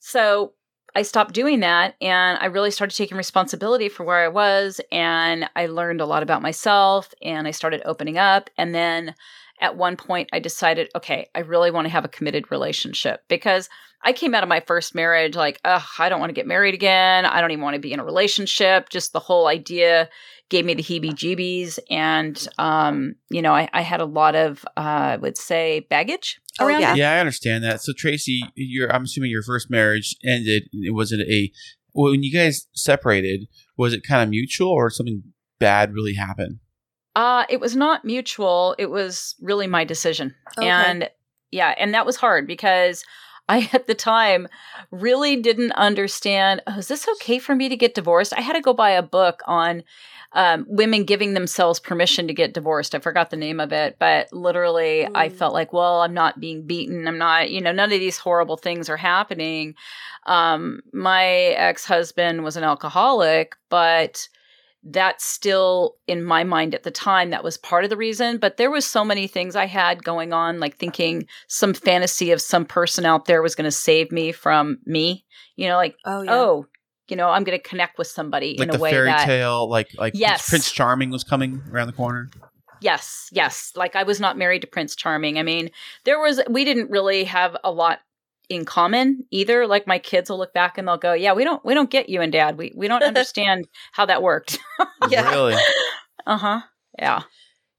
So I stopped doing that and I really started taking responsibility for where I was. And I learned a lot about myself and I started opening up. And then at one point, I decided, okay, I really want to have a committed relationship because I came out of my first marriage like, ugh, I don't want to get married again. I don't even want to be in a relationship. Just the whole idea gave me the heebie jeebies. And, um, you know, I, I had a lot of, uh, I would say, baggage Oh, around yeah. it. Yeah, I understand that. So Tracy, you're I'm assuming your first marriage ended. It wasn't a when you guys separated. Was it kind of mutual or something bad really happened? Uh, it was not mutual. It was really my decision. Okay. And yeah, and that was hard because I, at the time, really didn't understand oh, is this okay for me to get divorced? I had to go buy a book on um, women giving themselves permission to get divorced. I forgot the name of it, but literally, I Mm. felt like, well, I'm not being beaten. I'm not, you know, none of these horrible things are happening. Um, my ex husband was an alcoholic, but that's still in my mind at the time that was part of the reason but there was so many things i had going on like thinking some fantasy of some person out there was going to save me from me you know like Oh oh you know i'm going to connect with somebody like in the a way fairy that tale, like like Yes. Prince Charming was coming around the corner. yes yes like i was not married to prince charming i mean there was we didn't really have a lot in common either like my kids will look back and they'll go yeah we don't we don't get you and dad we we don't understand how that worked Yeah. Really? uh-huh yeah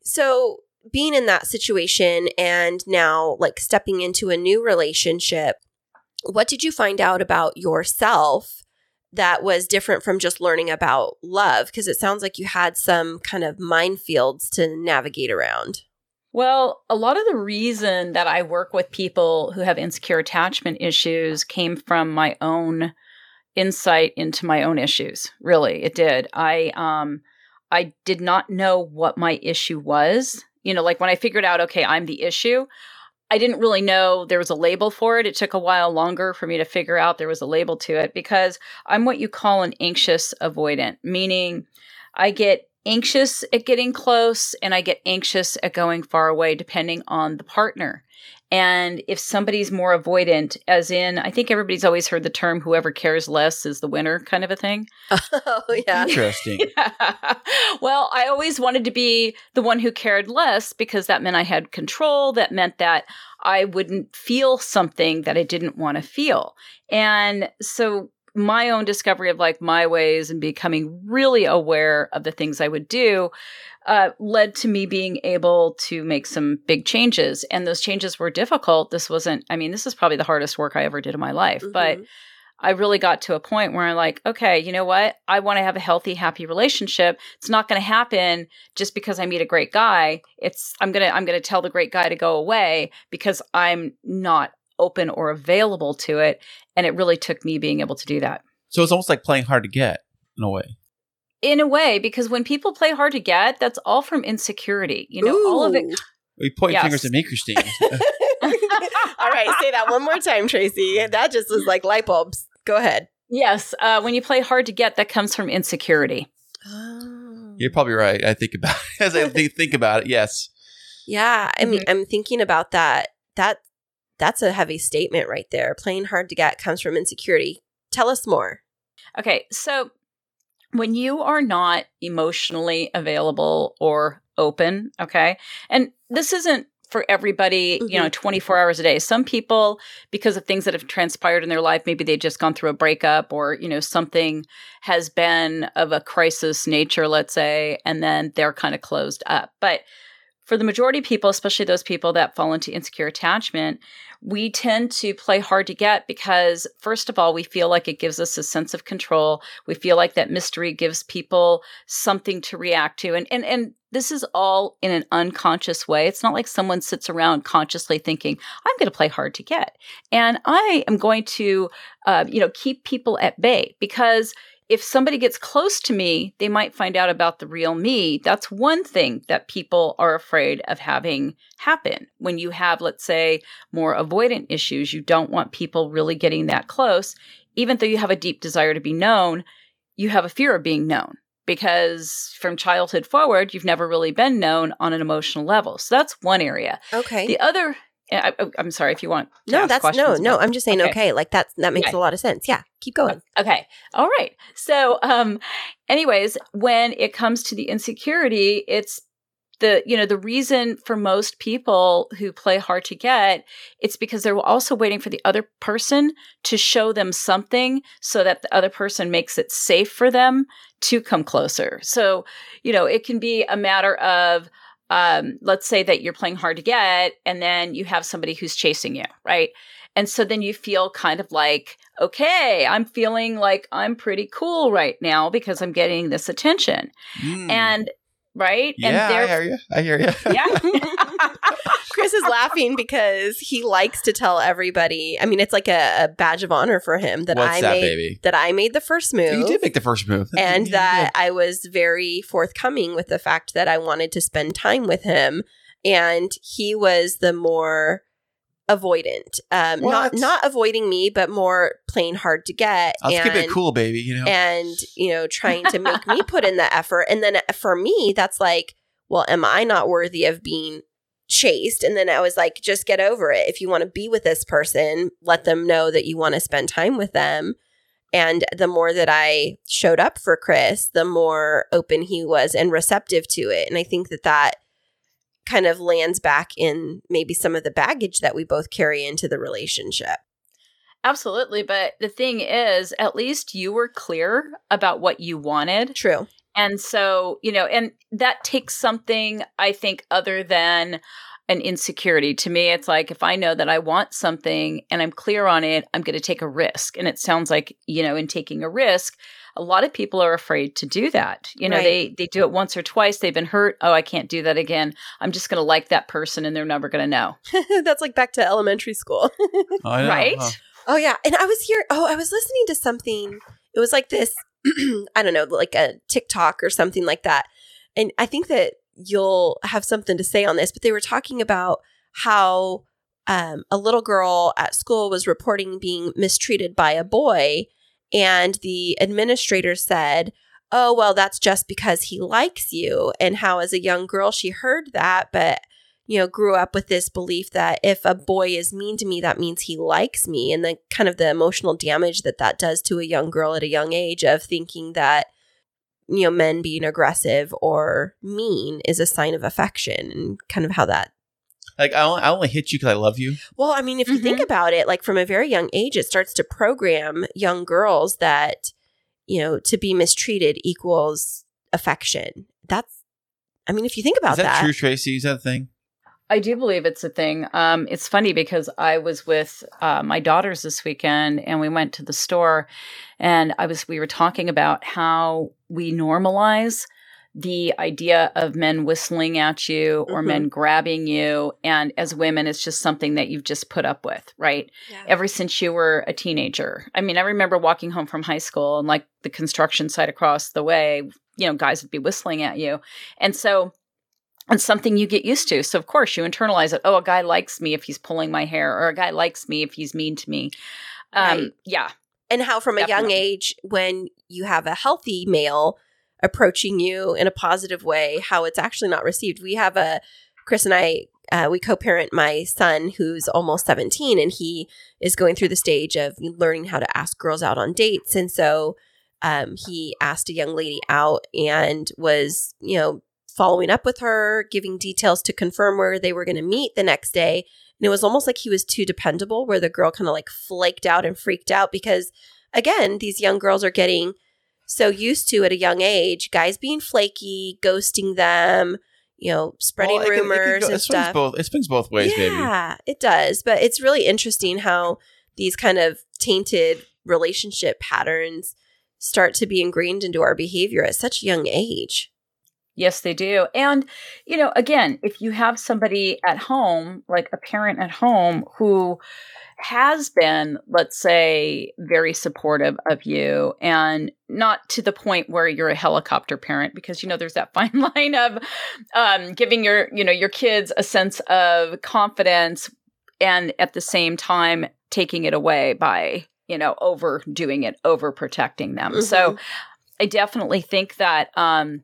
So, being in that situation and now like stepping into a new relationship, what did you find out about yourself that was different from just learning about love? Because it sounds like you had some kind of minefields to navigate around. Well, a lot of the reason that I work with people who have insecure attachment issues came from my own insight into my own issues. Really, it did. I um I did not know what my issue was. You know, like when I figured out okay, I'm the issue, I didn't really know there was a label for it. It took a while longer for me to figure out there was a label to it because I'm what you call an anxious avoidant, meaning I get anxious at getting close and I get anxious at going far away, depending on the partner. And if somebody's more avoidant, as in, I think everybody's always heard the term whoever cares less is the winner kind of a thing. oh, yeah. Interesting. yeah. well, I always wanted to be the one who cared less because that meant I had control. That meant that I wouldn't feel something that I didn't want to feel. And so my own discovery of like my ways and becoming really aware of the things I would do uh, led to me being able to make some big changes. And those changes were difficult. This wasn't, I mean, this is probably the hardest work I ever did in my life. But Mhm. I really got to a point where I'm like, okay, you know what? I want to have a healthy, happy relationship. It's not going to happen just because I meet a great guy. It's I'm gonna I'm gonna tell the great guy to go away because I'm not open or available to it. And it really took me being able to do that. So it's almost like playing hard to get in a way. In a way, because when people play hard to get, that's all from insecurity. You know, all of it We point Yes. fingers at me, Kristine. All right, say that one more time, Tracy. That just was like light bulbs. Go ahead. Yes, uh, when you play hard to get, that comes from insecurity. Oh. You're probably right. I think about as I think, think about it. Yes. Yeah, I Mm-hmm. mean, I'm thinking about that. That that's a heavy statement right there. Playing hard to get comes from insecurity. Tell us more. Okay, so when you are not emotionally available or open, okay, and this isn't for everybody, you know, mm-hmm. 24 hours a day. Some people, because of things that have transpired in their life, maybe they've just gone through a breakup or, you know, something has been of a crisis nature, let's say, and then they're kind of closed up. But for the majority of people, especially those people that fall into insecure attachment, we tend to play hard to get because, first of all, we feel like it gives us a sense of control. We feel like that mystery gives people something to react to. And, and, and this is all in an unconscious way. It's not like someone sits around consciously thinking, I'm going to play hard to get. And I am going to, uh, you know, keep people at bay because if somebody gets close to me, they might find out about the real me. That's one thing that people are afraid of having happen. When you have, let's say, more avoidant issues, you don't want people really getting that close. Even though you have a deep desire to be known, you have a fear of being known because from childhood forward, you've never really been known on an emotional level. So that's one area. Okay. The other, I, I- I'm sorry if you want. To no, ask that's no, no. about- I'm just saying Okay. okay. Like that's that makes Yeah. a lot of sense. Yeah. Keep going. Okay. All right. So, um, anyways, when it comes to the insecurity, it's the, you know, the reason for most people who play hard to get, it's because they're also waiting for the other person to show them something so that the other person makes it safe for them to come closer. So, you know, it can be a matter of, um, let's say that you're playing hard to get and then you have somebody who's chasing you, right? And so then you feel kind of like, okay, I'm feeling like I'm pretty cool right now because I'm getting this attention. Mm. And right? yeah, and I hear you. I hear you. yeah. Kris is laughing because he likes to tell everybody. I mean, it's like a, a badge of honor for him that What's I that, made baby? that I made the first move. You did make the first move, and You that I was very forthcoming with the fact that I wanted to spend time with him, and he was the more avoidant, um, not What? not avoiding me, but more playing hard to get. Let's keep it cool, baby. You know. and you know trying to make me put in the effort and then for me that's like well am i not worthy of being chased and then i was like just get over it if you want to be with this person let them know that you want to spend time with them and the more that i showed up for Kris the more open he was and receptive to it and i think that that kind of lands back in maybe some of the baggage that we both carry into the relationship Absolutely. But the thing is, at least you were clear about what you wanted. true And so, you know, and that takes something, I think, other than an insecurity. To me, it's like if I know that I want something and I'm clear on it, I'm going to take a risk. And it sounds like, you know, in taking a risk, a lot of people are afraid to do that. You know, Right. they they do it once or twice, they've been hurt. Oh, I can't do that again. I'm just going to like that person and they're never going to know. that's like back to elementary school oh, I know, right? huh. Oh yeah, and I was here. Oh, I was listening to something. It was like this. I don't know, like a TikTok or something like that. And I think that you'll have something to say on this. But they were talking about how um, a little girl at school was reporting being mistreated by a boy, and the administrator said, "Oh well, that's just because he likes you." And how, as a young girl, she heard that, but you know, grew up with this belief that if a boy is mean to me, that means he likes me. And the kind of the emotional damage that that does to a young girl at a young age of thinking that, you know, men being aggressive or mean is a sign of affection and kind of how that. Like I only, I only hit you because I love you. Well, I mean, if you think mm-hmm. about it, like from a very young age, it starts to program young girls that, you know, to be mistreated equals affection. That's, I mean, if you think about Is that, that, true, Tracy? Is that a thing? I do believe it's a thing. Um, it's funny because I was with uh, my daughters this weekend, and we went to the store, and I was we were talking about how we normalize the idea of men whistling at you or Mhm. men grabbing you, and as women, it's just something that you've just put up with, right? Ever since you were a teenager. I mean, I remember walking home from high school and like the construction site across the way, you know, guys would be whistling at you, and so it's something you get used to. So of course you internalize it. Oh, a guy likes me if he's pulling my hair, or a guy likes me if he's mean to me. Um, Right. Yeah, and how from a young age when you have a healthy male approaching you in a positive way how it's actually not received we have a Kris and i uh, we co-parent my son who's almost 17 and he is going through the stage of learning how to ask girls out on dates and so um, he asked a young lady out and was you know following up with her giving details to confirm where they were going to meet the next day. And it was almost like he was too dependable where the girl kind of like flaked out and freaked out because again these young girls are getting so used to at a young age guys being flaky ghosting them you know spreading Well, it can- it rumors go- it and swings stuff. Both, it swings both ways, baby. yeah it does. But it's really interesting how these kind of tainted relationship patterns start to be ingrained into our behavior at such a young age yes, they do. And you know, again, if you have somebody at home, like a parent at home, who has been, let's say, very supportive of you and not to the point where you're a helicopter parent because you know there's that fine line of um, giving your you know your kids a sense of confidence and at the same time taking it away by you know overdoing it overprotecting them so Mhm. i definitely think that um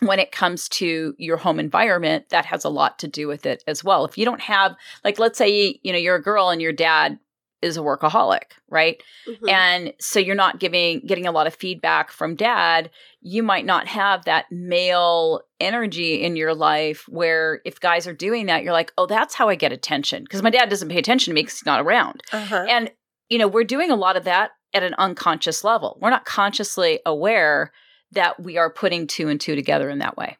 when it comes to your home environment that has a lot to do with it as well. If you don't have like let's say you know you're a girl and your dad is a workaholic right? Mhm. and so you're not giving getting a lot of feedback from dad you might not have that male energy in your life where if guys are doing that you're like oh that's how i get attention. Because my dad doesn't pay attention to me because he's not around. Uh-huh. and you know we're doing a lot of that at an unconscious level. We're not consciously aware that we are putting two and two together in that way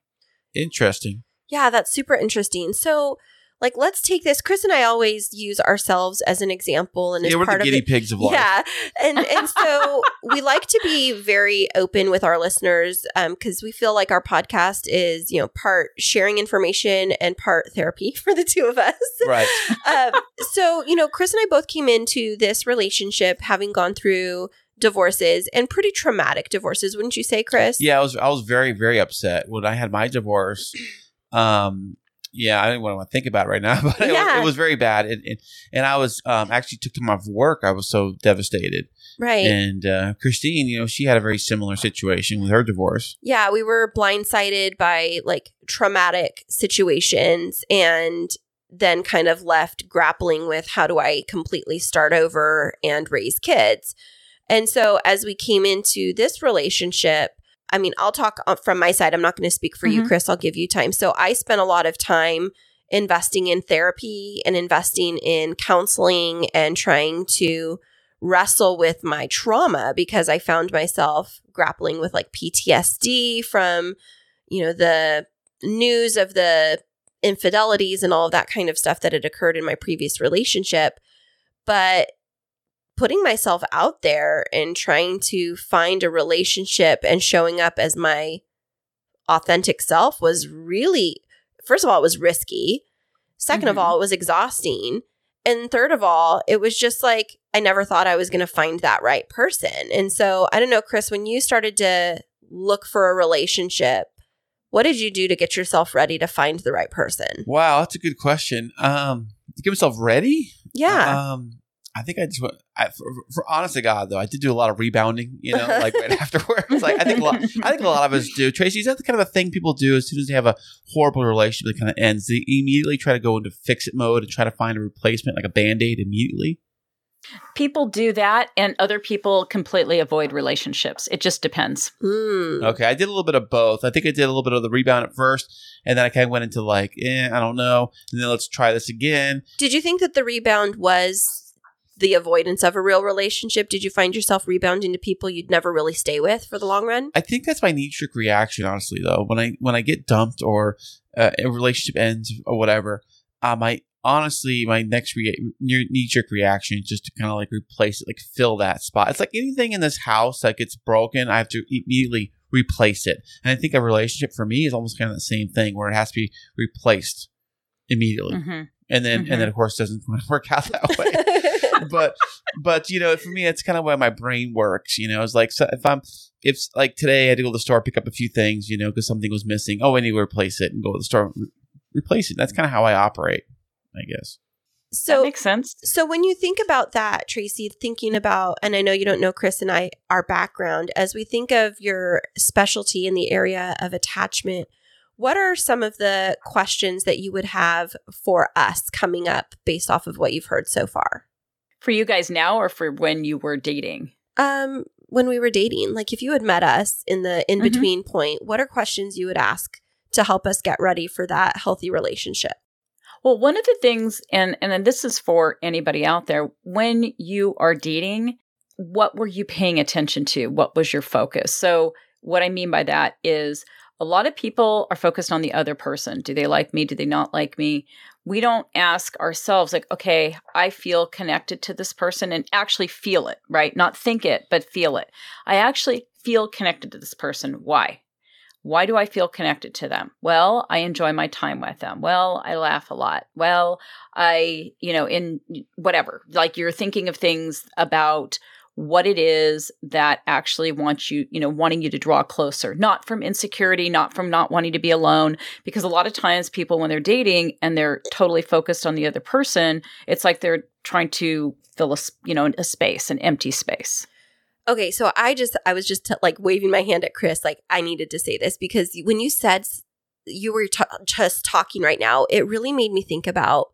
Interesting. Yeah, that's super interesting. So, like let's take this. Kris and I always use ourselves as an example, and as yeah, we're part the guinea it. pigs of life. Yeah, and and so we like to be very open with our listeners because we feel like our podcast is you know part sharing information and part therapy for the two of us. Right. um, so you know, Kris and I both came into this relationship having gone through divorces and pretty traumatic divorces, wouldn't you say, Kris? Yeah, I was I was very very upset when I had my divorce. Um, yeah, I didn't want to think about it right now, but it, was, it was very bad, and, and, and I was um, actually took time off work. I was so devastated, Right. and uh, Kristine, you know, she had a very similar situation with her divorce. yeah, we were blindsided by like traumatic situations and then kind of left grappling with how do I completely start over and raise kids. And so as we came into this relationship, I mean, I'll talk uh, from my side. I'm not going to speak for you, Mhm. Kris. I'll give you time. So I spent a lot of time investing in therapy and investing in counseling and trying to wrestle with my trauma because I found myself grappling with like PTSD from, you know, the news of the infidelities and all of that kind of stuff that had occurred in my previous relationship. But putting myself out there and trying to find a relationship and showing up as my authentic self was really, first of all, it was risky. 2nd of Mhm. all, it was exhausting. And third of all, it was just like I never thought I was going to find that right person. And so I don't know, Kris, when you started to look for a relationship, what did you do to get yourself ready to find the right person? Wow, that's a good question. Um, to get myself ready, Yeah. Um, I think I just went. I, for, for honest to God, though, I did do a lot of rebounding. You know, like right afterwards. Like I think a lot. I think a lot of us do. Tracy, is that the kind of a thing people do as soon as they have a horrible relationship that kind of ends? They immediately try to go into fix it mode and try to find a replacement, like a band aid, immediately. People do that, and other people completely avoid relationships. It just depends. Hmm. Okay, I did a little bit of both. I think I did a little bit of the rebound at first, and then I kind of went into like, eh, I don't know, and then let's try this again. Did you think that the rebound was the avoidance of a real relationship? Did you find yourself rebounding to people you'd never really stay with for the long run? I think that's my knee jerk reaction, honestly. Though when I when I get dumped or uh, a relationship ends or whatever, uh, my honestly my next rea- knee jerk reaction is just to kind of like replace it, like fill that spot. It's like anything in this house that gets broken, I have to immediately replace it. And I think a relationship for me is almost kind of the same thing, where it has to be replaced immediately, hmm and then and then of course doesn't work out that way but but you know for me it's kind of where my brain works you know it's like so if i'm if like today i had to go to the store pick up a few things you know because something was missing oh i need to replace it and go to the store re- replace it that's kind of how i operate i guess that so makes sense. So when you think about that, Tracy, thinking about, and I know you don't know Kris and I, our background, as we think of your specialty in the area of attachment, what are some of the questions that you would have for us coming up based off of what you've heard so far? For you guys now, or for when you were dating? Um, when we were dating, like if you had met us in the in between point, what are questions you would ask to help us get ready for that healthy relationship? Well, one of the things, and and then this is for anybody out there, when you are dating, what were you paying attention to? What was your focus? So, what I mean by that is a lot of people are focused on the other person. Do they like me? Do they not like me? We don't ask ourselves, like, okay, I feel connected to this person and actually feel it, right? Not think it, but feel it. I actually feel connected to this person. Why? Why do I feel connected to them? Well, I enjoy my time with them. Well, I laugh a lot. Well, I, you know, in whatever, like you're thinking of things about what it is that actually wants you, you know, wanting you to draw closer, not from insecurity, not from not wanting to be alone. Because a lot of times people, when they're dating and they're totally focused on the other person, it's like they're trying to fill a, you know, a space, an empty space. Okay, so I just I was just t- like waving my hand at Kris, like I needed to say this because when you said you were t- just talking right now, it really made me think about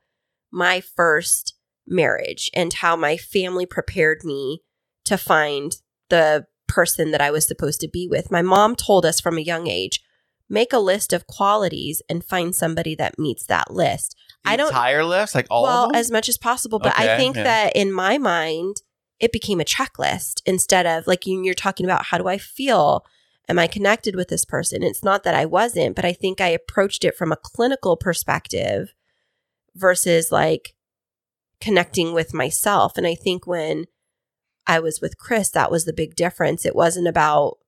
my first marriage and how my family prepared me to find the person that I was supposed to be with. My mom told us from a young age, make a list of qualities and find somebody that meets that list. I don't entire list like all well of them as much as possible but i think yeah. that in my mind it became a checklist instead of like you- you're talking about how do i feel am i connected with this person it's not that i wasn't but i think i approached it from a clinical perspective versus like connecting with myself. And I think when I was with Kris, that was the big difference. It wasn't about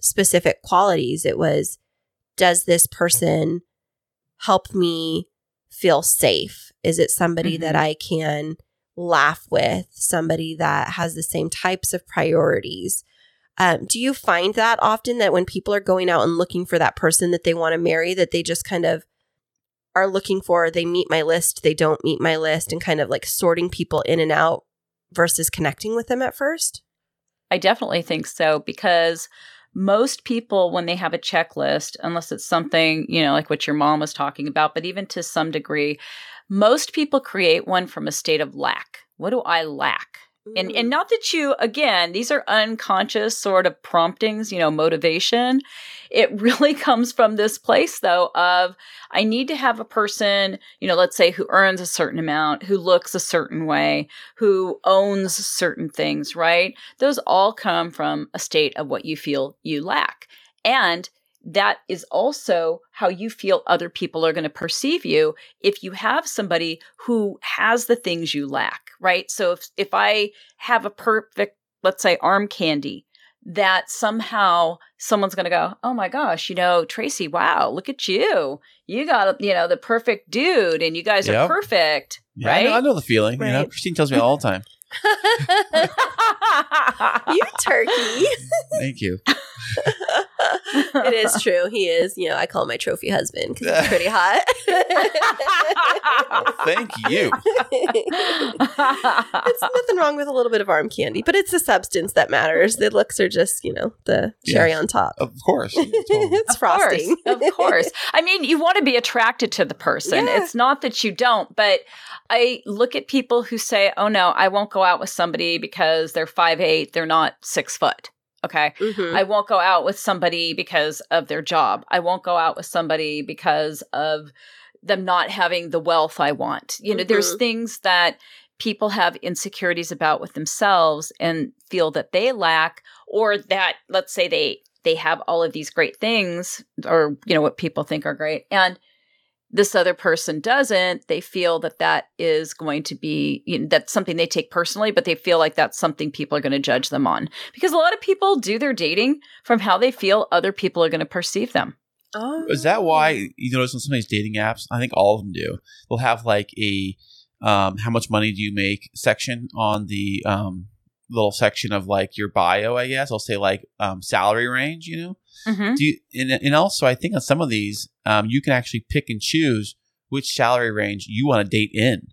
specific qualities. It was, does this person help me feel safe? Is it somebody Mhm. that I can laugh with? Somebody that has the same types of priorities? Um, do you find that often that when people are going out and looking for that person that they want to marry, that they just kind of are looking for, they meet my list, they don't meet my list, and kind of like sorting people in and out versus connecting with them at first? I definitely think so because most people, when they have a checklist, unless it's something, you know, like what your mom was talking about, but even to some degree, most people create one from a state of lack. What do I lack? And and not that you again, these are unconscious sort of promptings, you know, motivation. It really comes from this place though of I need to have a person, you know, let's say who earns a certain amount, who looks a certain way, who owns certain things, right? Those all come from a state of what you feel you lack. And that is also how you feel other people are going to perceive you if you have somebody who has the things you lack, right? So if if I have a perfect let's say arm candy that somehow someone's going to go, "Oh my gosh, you know, Tracy, wow, look at you. You got, you know, the perfect dude and you guys Yep. are perfect." Yeah, I know, I know the feeling. You know, Kristine tells me all the time. you turkey. Thank you. it is true. He is, you know, I call him my trophy husband because he's pretty hot. Thank you. it's nothing wrong with a little bit of arm candy, but it's the substance that matters. The looks are just, you know, the cherry on top. Of course. Yeah, totally. it's Of course, frosting. of course. I mean, you want to be attracted to the person. Yeah. It's not that you don't, but I look at people who say, "Oh no, I won't go out with somebody because they're five eight, they're not six foot." Okay. Mhm. I won't go out with somebody because of their job. I won't go out with somebody because of them not having the wealth I want. You know, there's things that people have insecurities about with themselves and feel that they lack or that let's say they they have all of these great things or you know what people think are great and this other person doesn't they feel that that is going to be you know, that's something they take personally but they feel like that's something people are going to judge them on because a lot of people do their dating from how they feel other people are going to perceive them Oh. Is that why you notice on some of these dating apps? I think all of them do. They'll have like a um, how much money do you make section on the um, little section of like your bio. I guess I'll say like um, salary range. You know, mm-hmm. do you, and, and also I think on some of these um, you can actually pick and choose which salary range you want to date in.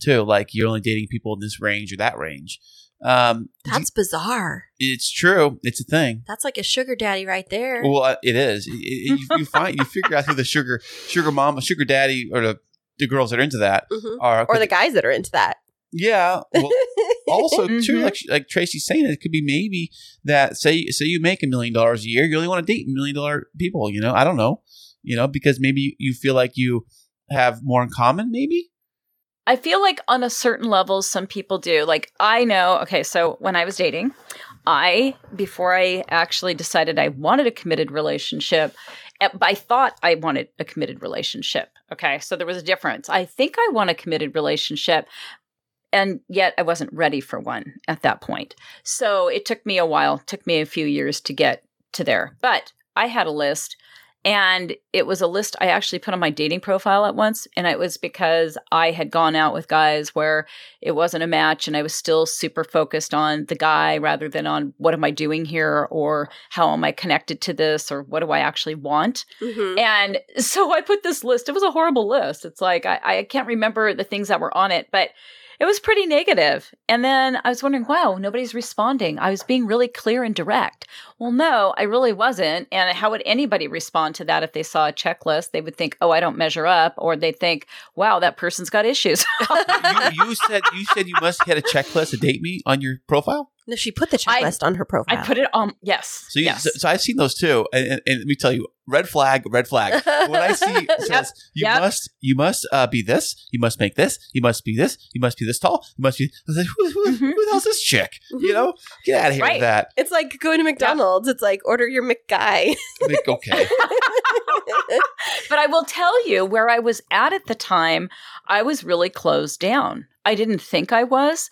Too like you're only dating people in this range or that range. Um, That's bizarre. it's true. It's a thing. That's like a sugar daddy right there. Well, uh, it is. It- it- you, you find you figure out who the sugar sugar mama, sugar daddy, or the the girls that are into that Mhm. are. Or the guys that are into that. yeah. Well, also, too, Mhm. like like Tracy's saying, it could be maybe that say say you make a million dollars a year, you only want to date million dollar people. You know, I don't know. You know, because maybe you feel like you have more in common. Maybe. I feel like on a certain level, some people do. Like, I know, okay, so when I was dating, I, before I actually decided I wanted a committed relationship, eh, I thought I wanted a committed relationship. Okay, so there was a difference. I think I want a committed relationship, and yet I wasn't ready for one at that point. So it took me a while, took me a few years to get to there. But I had a list and it was a list I actually put on my dating profile at once. And it was because I had gone out with guys where it wasn't a match and I was still super focused on the guy rather than on what am I doing here or how am I connected to this or what do I actually want. Mhm. And so I put this list. It was a horrible list. It's like I, I can't remember the things that were on it, but it was pretty negative. And then I was wondering, wow, nobody's responding. I was being really clear and direct. Well, no, I really wasn't. And how would anybody respond to that if they saw a checklist? They would think, oh, I don't measure up, or they think, wow, that person's got issues. you, you said you said you must hit a checklist to date me on your profile. No, she put the I- checklist on her profile. I put it on. Yes. So, you, yes. so, so I've seen those too, and, and, and let me tell you, red flag, red flag. When I see it says you Yep. must, you must uh, be this, you must make this, you must be this, you must be this tall, you must be. I like, who, who, Mhm. who the hell's this chick? You know, get out of here Right. with that. It's like going to McDonald's. It's like order your McGuy. Like, okay, but I will tell you where I was at at the time, I was really closed down. I didn't think I was,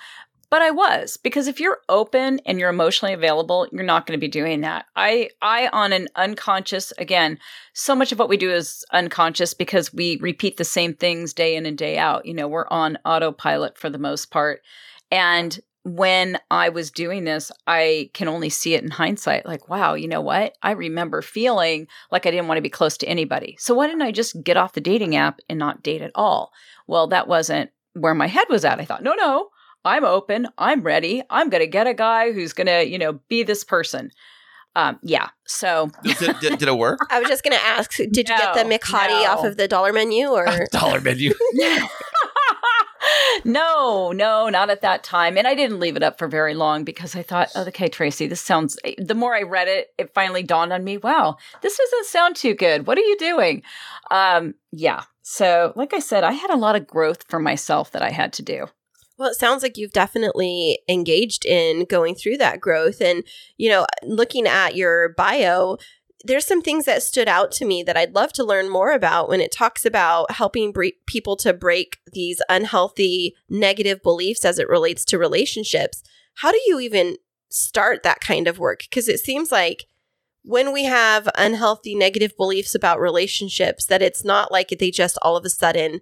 but I was because if you're open and you're emotionally available, you're not going to be doing that. I I on an unconscious again, so much of what we do is unconscious because we repeat the same things day in and day out. You know, we're on autopilot for the most part. And when I was doing this, I can only see it in hindsight like, wow, you know what? I remember feeling like I didn't want to be close to anybody. So why didn't I just get off the dating app and not date at all? Well, that wasn't where my head was at. I thought, no, no, I'm open. I'm ready. I'm going to get a guy who's going to, you know, be this person. Um, yeah. So did, did, did it work? I was just going to ask, did you get the No, McHottie no. off of the dollar menu or? Dollar menu. no, no, not at that time. And I didn't leave it up for very long because I thought, oh, okay, Tracy, this sounds, the more I read it, it finally dawned on me, wow, this doesn't sound too good. What are you doing? Um, yeah. So, like I said, I had a lot of growth for myself that I had to do. Well, it sounds like you've definitely engaged in going through that growth. And, you know, looking at your bio, there's some things that stood out to me that I'd love to learn more about when it talks about helping bre- people to break these unhealthy negative beliefs as it relates to relationships. How do you even start that kind of work? Because it seems like when we have unhealthy negative beliefs about relationships, that it's not like they just all of a sudden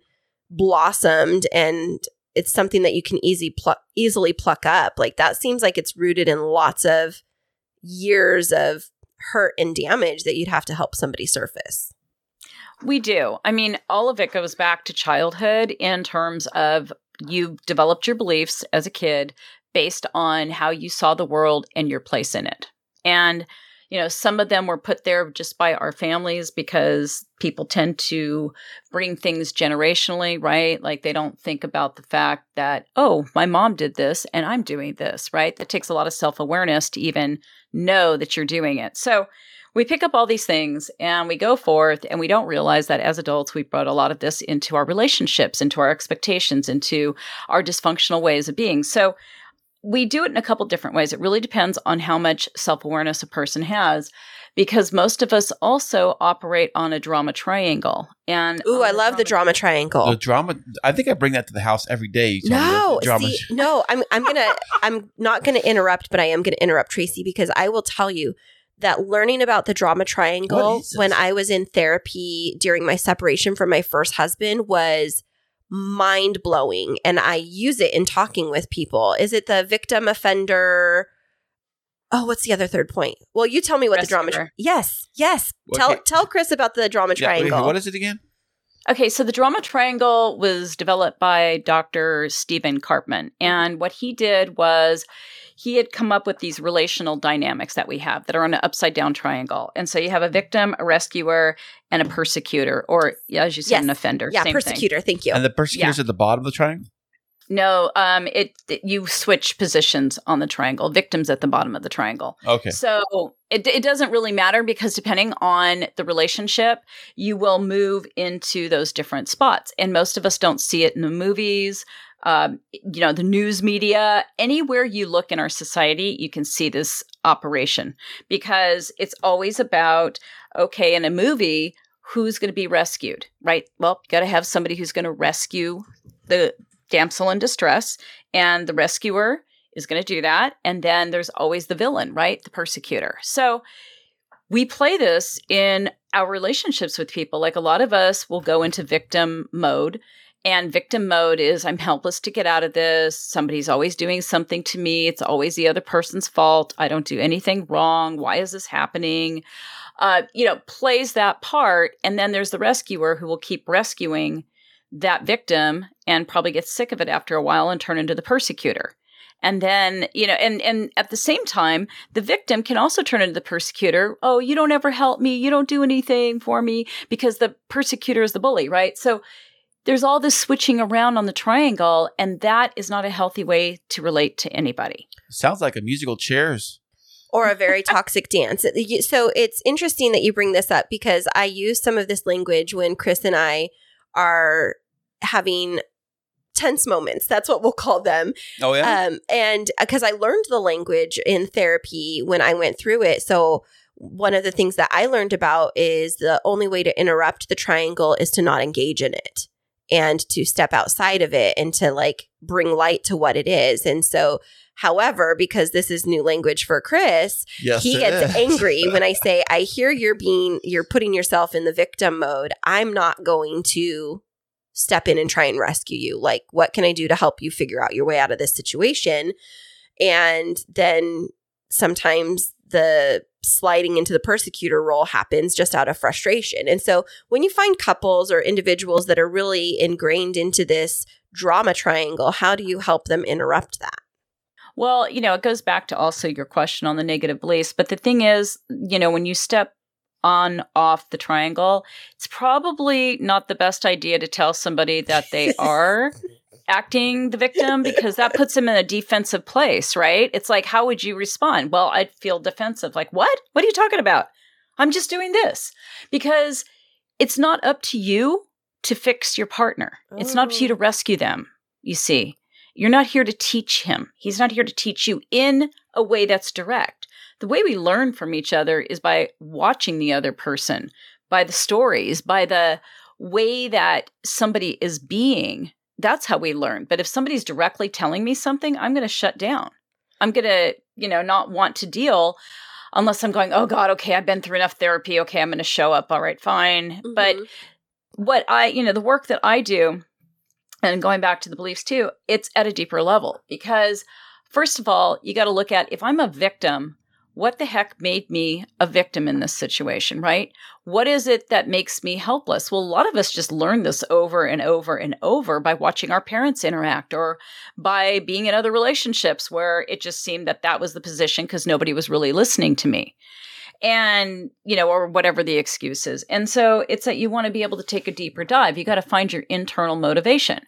blossomed and it's something that you can easy easily pluck up. Like that seems like it's rooted in lots of years of hurt and damage that you'd have to help somebody surface. We do. I mean, all of it goes back to childhood in terms of you've developed your beliefs as a kid based on how you saw the world and your place in it. And, you know, some of them were put there just by our families because people tend to bring things generationally, right? Like they don't think about the fact that, oh, my mom did this and I'm doing this, right? That takes a lot of self awareness to even know that you're doing it. So, we pick up all these things and we go forth and we don't realize that as adults we brought a lot of this into our relationships into our expectations into our dysfunctional ways of being so we do it in a couple different ways it really depends on how much self-awareness a person has because most of us also operate on a drama triangle and Ooh, on I love the drama triangle. The drama. I think I bring that to the house every day. you tell me, No, drama. see, no, I'm I'm gonna I'm not gonna interrupt, but I am gonna interrupt Tracy because I will tell you that learning about the drama triangle What is this? when I was in therapy during my separation from my first husband was mind blowing, and I use it in talking with people. Is it the victim offender? Oh, what's the other third point? Well, you tell me what the drama. Rescuer. yes, yes. What- tell tell Kris about the drama Yeah, wait, triangle. what is it again? Okay, so the drama triangle was developed by Dr. Stephen Karpman. And what he did was he had come up with these relational dynamics that we have that are on an upside down triangle. And so you have a victim, a rescuer, and a persecutor, or yeah, as you said, Yes. an offender. yeah, Same thing. persecutor. Thank you. And the persecutors at the bottom of the triangle. No, um, it, it- you switch positions on the triangle. Victims at the bottom of the triangle. Okay. So it, it doesn't really matter because depending on the relationship, you will move into those different spots. And most of us don't see it in the movies, um, you know, the news media. Anywhere you look in our society, you can see this operation because it's always about, okay, in a movie, who's going to be rescued, right? Well, you got to have somebody who's going to rescue the damsel in distress, and the rescuer is going to do that. And then there's always the villain, right? The persecutor. So we play this in our relationships with people. Like a lot of us will go into victim mode. And victim mode is I'm helpless to get out of this. Somebody's always doing something to me. It's always the other person's fault. I don't do anything wrong. Why is this happening? Uh, you know, plays that part. And then there's the rescuer who will keep rescuing that victim and probably get sick of it after a while and turn into the persecutor. And then, you know, and and at the same time, the victim can also turn into the persecutor. Oh, you don't ever help me. You don't do anything for me because the persecutor is the bully, right? So there's all this switching around on the triangle, and that is not a healthy way to relate to anybody. Sounds like a musical chairs. or a very toxic dance. So it's interesting that you bring this up because I use some of this language when Kris and I are having tense moments. That's what we'll call them. Oh yeah. Um, and because I learned the language in therapy when I went through it. So one of the things that I learned about is the only way to interrupt the triangle is to not engage in it and to step outside of it and to like bring light to what it is. And so, however, because this is new language for Kris, yes. he gets is. angry when I say, I hear you're being, you're putting yourself in the victim mode. I'm not going to step in and try and rescue you. Like, what can I do to help you figure out your way out of this situation? And then sometimes the sliding into the persecutor role happens just out of frustration. And so when you find couples or individuals that are really ingrained into this drama triangle, how do you help them interrupt that? Well, you know, it goes back to also your question on the negative beliefs. But the thing is, you know, when you step on off the triangle, it's probably not the best idea to tell somebody that they are acting the victim because that puts them in a defensive place, right? It's like, how would you respond? Well, I'd feel defensive. Like, what? What are you talking about? I'm just doing this because it's not up to you to fix your partner. It's not up to you to oh. rescue them, you see. You're not here to teach him. He's not here to teach you in a way that's direct. The way we learn from each other is by watching the other person, by the stories, by the way that somebody is being. That's how we learn. But if somebody's directly telling me something, I'm going to shut down. I'm going to, you know, not want to deal unless I'm going, oh God, okay, I've been through enough therapy. Okay, I'm going to show up. All right, fine. But Mhm. what I, you know, the work that I do, and going back to the beliefs too, it's at a deeper level because, first of all, you got to look at if I'm a victim, what the heck made me a victim in this situation, right? What is it that makes me helpless? Well, a lot of us just learn this over and over and over by watching our parents interact or by being in other relationships where it just seemed that that was the position because nobody was really listening to me and you know or whatever the excuse is and so it's that you want to be able to take a deeper dive you got to find your internal motivation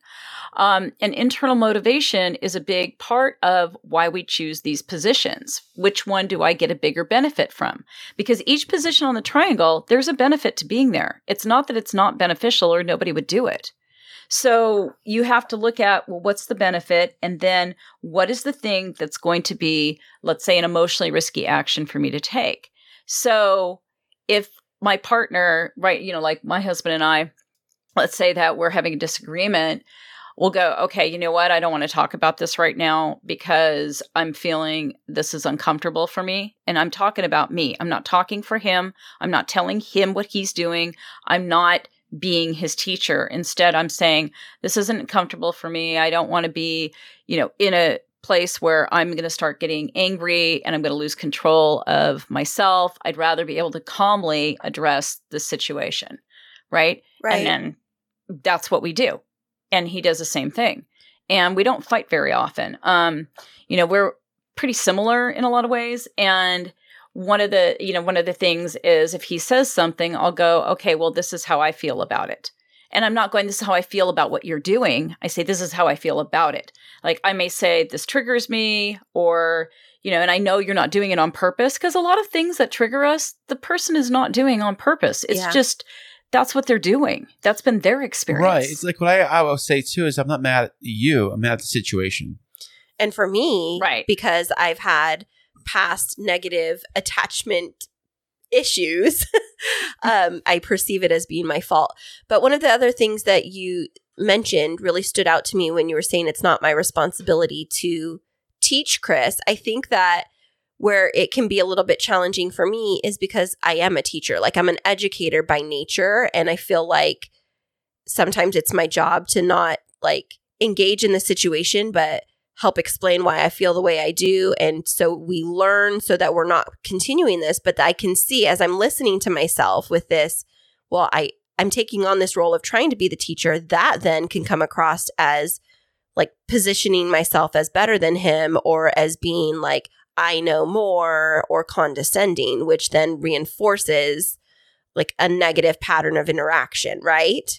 um, and internal motivation is a big part of why we choose these positions which one do i get a bigger benefit from because each position on the triangle there's a benefit to being there it's not that it's not beneficial or nobody would do it so you have to look at well, what's the benefit? And then what is the thing that's going to be, let's say, an emotionally risky action for me to take? So if my partner, right, you know, like my husband and I, let's say that we're having a disagreement, we'll go, okay, you know what? I don't want to talk about this right now because I'm feeling this is uncomfortable for me. And I'm talking about me. I'm not talking for him. I'm not telling him what he's doing. I'm not being his teacher. Instead, I'm saying, this isn't comfortable for me. I don't want to be, you know, in a place where I'm going to start getting angry and I'm going to lose control of myself. I'd rather be able to calmly address the situation. Right. Right. And then that's what we do. And he does the same thing. And we don't fight very often. Um, you know, we're pretty similar in a lot of ways. And one of the, you know, one of the things is if he says something, I'll go, okay, well, this is how I feel about it. And I'm not going, this is how I feel about what you're doing. I say, this is how I feel about it. Like I may say, this triggers me, or, you know, and I know you're not doing it on purpose because a lot of things that trigger us, the person is not doing on purpose. It's Yeah. just, that's what they're doing. That's been their experience. Right. It's like what I, I will say too is I'm not mad at you. I'm mad at the situation. And for me, Right. because I've had past negative attachment issues, um, I perceive it as being my fault. But one of the other things that you mentioned really stood out to me when you were saying it's not my responsibility to teach Kris. I think that where it can be a little bit challenging for me is because I am a teacher. Like I'm an educator by nature. And I feel like sometimes it's my job to not like engage in the situation, but help explain why I feel the way I do. And so we learn so that we're not continuing this, but I can see as I'm listening to myself with this, well, I, I'm taking on this role of trying to be the teacher. That then can come across as like positioning myself as better than him or as being like, I know more or condescending, which then reinforces like a negative pattern of interaction, right?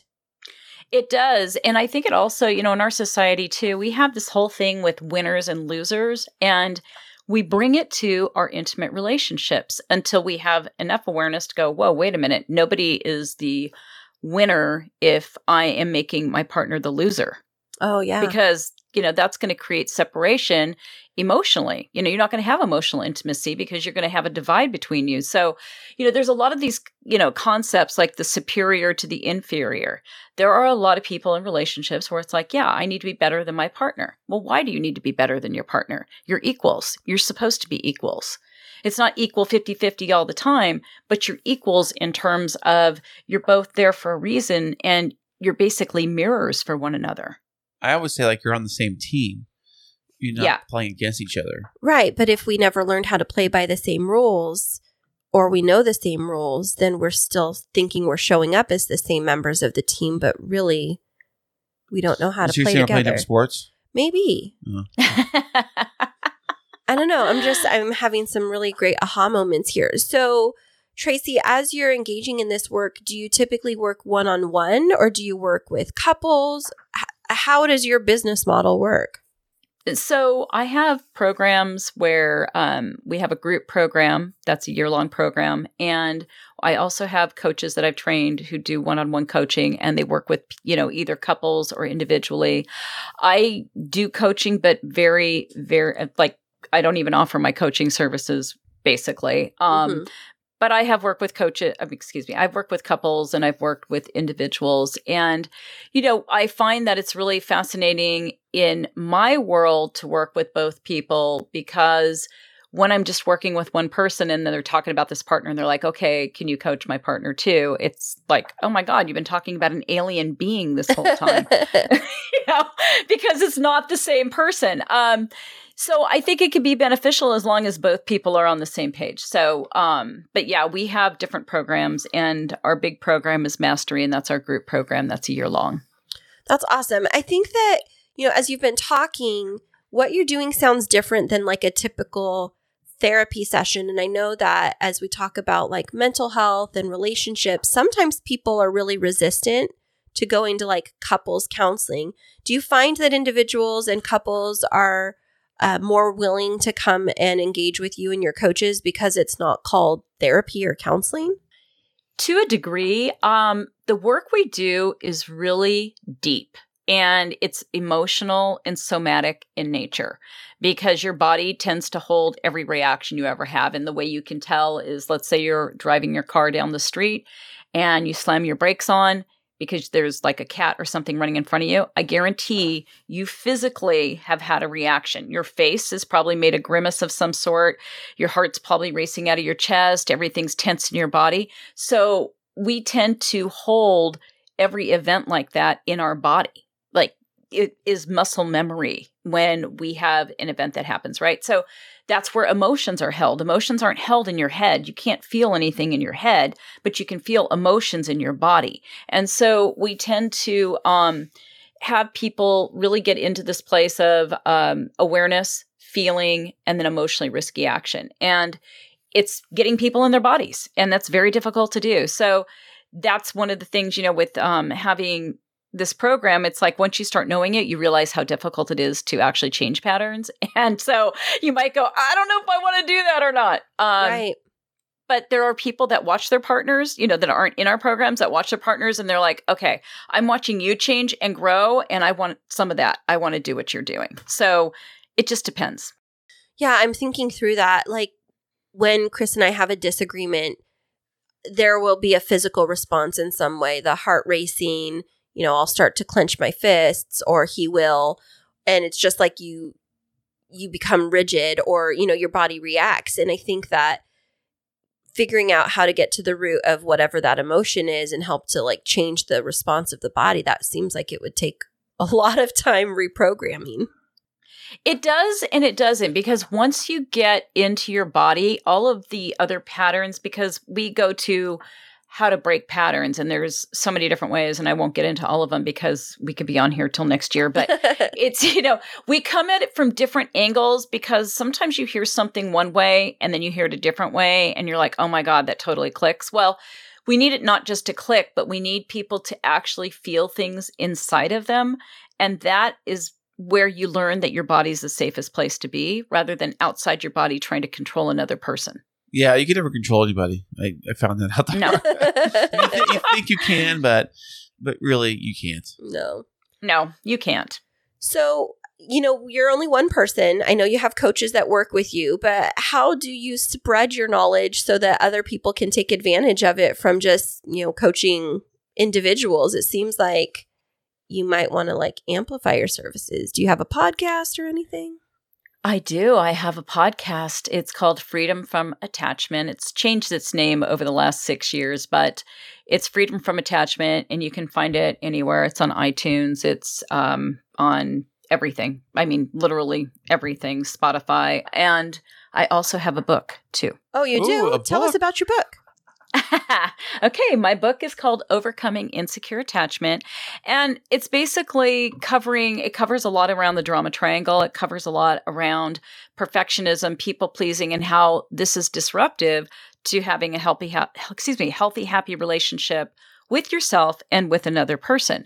It does. And I think it also, you know, in our society too, we have this whole thing with winners and losers. And we bring it to our intimate relationships until we have enough awareness to go, whoa, wait a minute. Nobody is the winner if I am making my partner the loser. Oh yeah. Because, you know, that's going to create separation emotionally. You know, you're not going to have emotional intimacy because you're going to have a divide between you. So, you know, there's a lot of these, you know, concepts like the superior to the inferior. There are a lot of people in relationships where it's like, yeah, I need to be better than my partner. Well, why do you need to be better than your partner? You're equals. You're supposed to be equals. It's not equal 50 50 all the time, but you're equals in terms of you're both there for a reason and you're basically mirrors for one another. I always say like you're on the same team. You're not Yeah. playing against each other. Right, but if we never learned how to play by the same rules or we know the same rules, then we're still thinking we're showing up as the same members of the team, but really we don't know how to So you're play saying playing together. different sports? Maybe. Oh. I don't know. I'm just I'm having some really great aha moments here. So, Tracy, as you're engaging in this work, do you typically work one on one or do you work with couples? How does your business model work? So I have programs where um, we have a group program that's a year long program, and I also have coaches that I've trained who do one on one coaching, and they work with you know either couples or individually. I do coaching, but very very like I don't even offer my coaching services basically. Um, Mhm. But I have worked with coaches, excuse me, I've worked with couples and I've worked with individuals. And, you know, I find that it's really fascinating in my world to work with both people because when I'm just working with one person and then they're talking about this partner and they're like, okay, can you coach my partner too? It's like, oh my God, you've been talking about an alien being this whole time. you know, because it's not the same person. Um, so I think it could be beneficial as long as both people are on the same page. So, um, but yeah, we have different programs, and our big program is Mastery, and that's our group program. That's a year long. That's awesome. I think that, you know, as you've been talking, what you're doing sounds different than like a typical therapy session. And I know that as we talk about like mental health and relationships, sometimes people are really resistant to going to like couples counseling. Do you find that individuals and couples are uh, more willing to come and engage with you and your coaches because it's not called therapy or counseling? To a degree, um, the work we do is really deep and it's emotional and somatic in nature because your body tends to hold every reaction you ever have. And the way you can tell is let's say you're driving your car down the street and you slam your brakes on because there's like a cat or something running in front of you. I guarantee you physically have had a reaction. Your face has probably made a grimace of some sort. Your heart's probably racing out of your chest. Everything's tense in your body. So we tend to hold every event like that in our body. Like it is muscle memory when we have an event that happens, right? So that's where emotions are held. Emotions aren't held in your head. You can't feel anything in your head, but you can feel emotions in your body. And so we tend to um, have people really get into this place of um, awareness, feeling, and then emotionally risky action. And it's getting people in their bodies, and that's very difficult to do. So that's one of the things, you know, with um, having this program, it's like once you start knowing it, you realize how difficult it is to actually change patterns. And so you might go, I don't know if I want to do that or not. Um, right. But there are people that watch their partners, you know, that aren't in our programs that watch their partners and they're like, okay, I'm watching you change and grow, and I want some of that. I want to do what you're doing. So it just depends. Yeah, I'm thinking through that. Like when Kris and I have a disagreement, there will be a physical response in some way, the heart racing, you know, I'll start to clench my fists or he will and it's just like you you become rigid or you know your body reacts and I think that figuring out how to get to the root of whatever that emotion is and help to like change the response of the body that seems like it would take a lot of time reprogramming. It does and it doesn't because once you get into your body, all of the other patterns, because we go to how to break patterns and there's so many different ways and I won't get into all of them because we could be on here till next year, but it's you know we come at it from different angles because sometimes you hear something one way and then you hear it a different way and you're like oh my god that totally clicks well we need it not just to click, but we need people to actually feel things inside of them. And that is where you learn that your body is the safest place to be rather than outside your body trying to control another person. Yeah, you can never control anybody. I, I found that out. No. you, thi- you think you can, but but really you can't. no. No, you can't. So, you know, you're only one person. I know you have coaches that work with you, but how do you spread your knowledge so that other people can take advantage of it from just, you know, coaching individuals? It seems like you might want to like amplify your services. Do you have a podcast or anything? I do. I have a podcast. It's called Freedom from Attachment. It's changed its name over the last six years, but it's Freedom from Attachment, and you can find it anywhere. It's on iTunes. It's um, on everything. I mean, literally everything. Spotify, and I also have a book too. Oh, you Ooh, do? a Tell us about your book. okay, my book is called Overcoming Insecure Attachment and it's basically covering it covers a lot around the drama triangle, it covers a lot around perfectionism, people pleasing and how this is disruptive to having a healthy ha- excuse me, healthy happy relationship with yourself and with another person.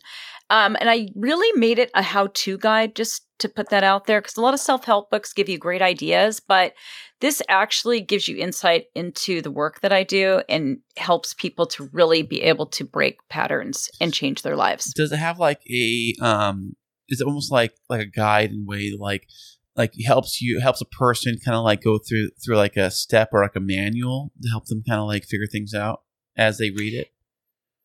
Um, and I really made it a how to guide just to put that out there because a lot of self help books give you great ideas, but this actually gives you insight into the work that I do and helps people to really be able to break patterns and change their lives. Does it have like a um? Is it almost like like a guide in way like like helps you helps a person kind of like go through through like a step or like a manual to help them kind of like figure things out as they read it?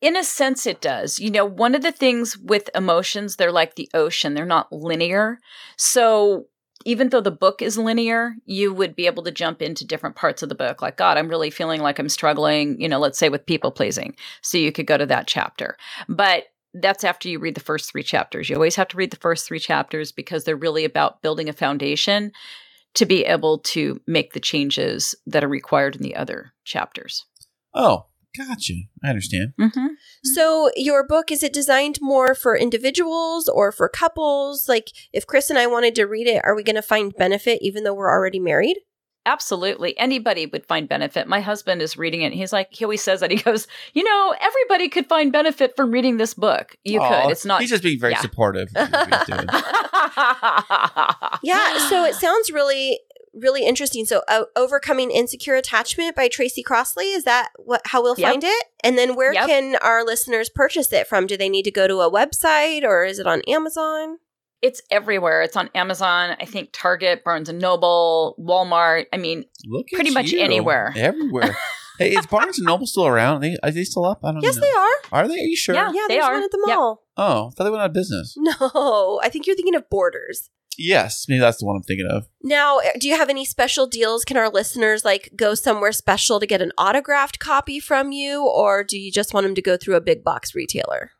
In a sense, it does. You know, one of the things with emotions, they're like the ocean, they're not linear. So, even though the book is linear, you would be able to jump into different parts of the book. Like, God, I'm really feeling like I'm struggling, you know, let's say with people pleasing. So, you could go to that chapter. But that's after you read the first three chapters. You always have to read the first three chapters because they're really about building a foundation to be able to make the changes that are required in the other chapters. Oh, gotcha. I understand. Mm-hmm. So, your book is it designed more for individuals or for couples? Like, if Kris and I wanted to read it, are we going to find benefit even though we're already married? Absolutely. Anybody would find benefit. My husband is reading it. And he's like, he always says that. He goes, you know, everybody could find benefit from reading this book. You Aw, could. It's not. He's just being very yeah. supportive. of what he's doing. Yeah. So, it sounds really, really interesting. So, uh, Overcoming Insecure Attachment by Tracy Crossley, is that what how we'll Yep. find it? And then where Yep. can our listeners purchase it from? Do they need to go to a website or is it on Amazon? It's everywhere. It's on Amazon. I think Target, Barnes and Noble, Walmart. I mean, Look Pretty much you. anywhere. Everywhere. hey, is Barnes and Noble still around? Are they, are they still up? I don't Yes, know. they are. Are they? Are you sure? Yeah. Yeah, They there's are. one at the Yep. mall. Oh, I thought they went out of business. No, I think you're thinking of Borders. Yes, maybe that's the one I'm thinking of. Now, uh, do you have any special deals? Can our listeners like go somewhere special to get an autographed copy from you, or do you just want them to go through a big box retailer?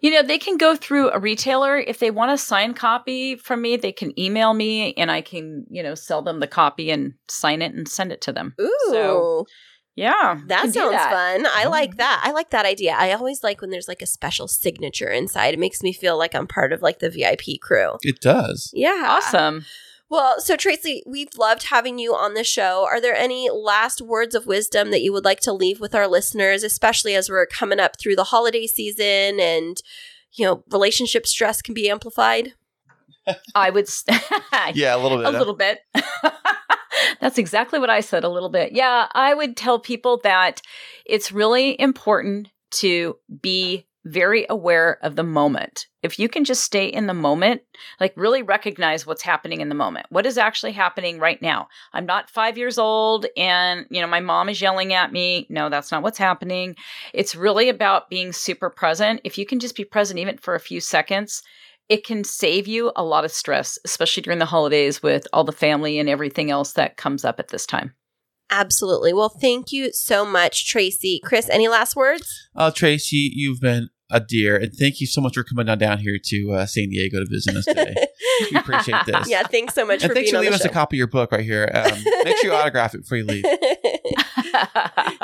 you know, they can go through a retailer. If they want a signed copy from me, they can email me and I can, you know, sell them the copy and sign it and send it to them. Ooh, So, Yeah. that sounds that. fun. I Oh. like that. I like that idea. I always like when there's like a special signature inside. It makes me feel like I'm part of like the VIP crew. It does. Yeah, Awesome. Well, so Tracy, we've loved having you on the show. Are there any last words of wisdom that you would like to leave with our listeners, especially as we're coming up through the holiday season and you know, relationship stress can be amplified? I would. s- Yeah, a little bit. a little bit. That's exactly what I said, a little bit. Yeah, I would tell people that it's really important to be very aware of the moment. If you can just stay in the moment, like really recognize what's happening in the moment. What is actually happening right now? I'm not 5 years old and, you know, my mom is yelling at me. No, that's not what's happening. It's really about being super present. If you can just be present even for a few seconds, it can save you a lot of stress, especially during the holidays with all the family and everything else that comes up at this time. Absolutely. Well, thank you so much, Tracy. Kris, any last words? Uh, Tracy, you've been a dear, and thank you so much for coming on down here to uh, San Diego to visit us today. we appreciate this. yeah, thanks so much and for thanks being for on leaving the us a copy of your book right here. Um, make sure you autograph it before you leave.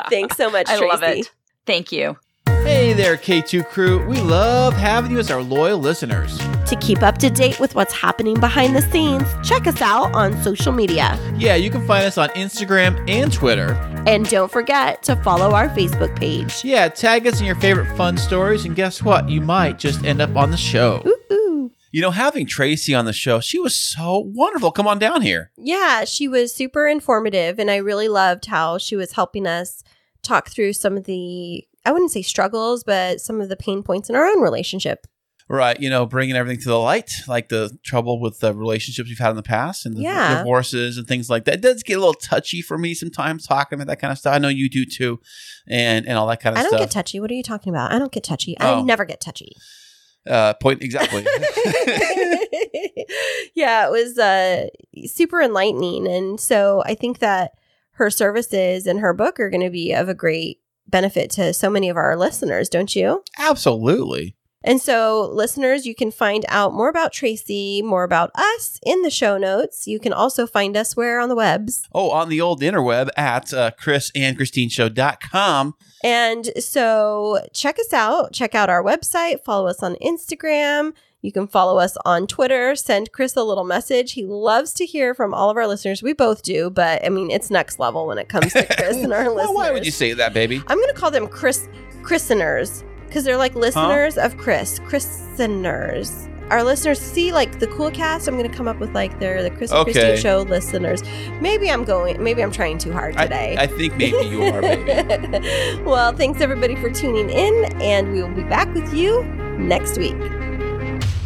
thanks so much, I Tracy. love it. Thank you. Hey there, K2 crew. We love having you as our loyal listeners. To keep up to date with what's happening behind the scenes, check us out on social media. Yeah, you can find us on Instagram and Twitter. And don't forget to follow our Facebook page. Yeah, tag us in your favorite fun stories, and guess what? You might just end up on the show. Ooh. You know, having Tracy on the show, she was so wonderful. Come on down here. Yeah, she was super informative, and I really loved how she was helping us talk through some of the, I wouldn't say struggles, but some of the pain points in our own relationship. Right, you know, bringing everything to the light, like the trouble with the relationships we've had in the past and the Yeah. divorces and things like that. It does get a little touchy for me sometimes talking about that kind of stuff. I know you do too, and and all that kind of stuff. I don't get touchy. What are you talking about? I don't get touchy. Oh. I never get touchy. uh, point exactly. yeah, it was uh, super enlightening. And so I think that her services and her book are going to be of a great benefit to so many of our listeners, don't you? Absolutely. And so, listeners, you can find out more about Tracy, more about us in the show notes. You can also find us where on the webs. Oh, on the old interweb at uh, chrisandchristineshow.com. And so, check us out. Check out our website. Follow us on Instagram. You can follow us on Twitter. Send Kris a little message. He loves to hear from all of our listeners. We both do, but I mean, it's next level when it comes to Kris and our Well, listeners. why would you say that, baby? I'm going to call them Kris Christeners because they're like listeners of Kris. Christeners. Our listeners see like the cool cast. I'm going to come up with like they're the Kris and Okay. Kristine show listeners. Maybe I'm going. Maybe I'm trying too hard today. I, I think maybe you are, baby. well, thanks everybody for tuning in, and we will be back with you next week. Thank you.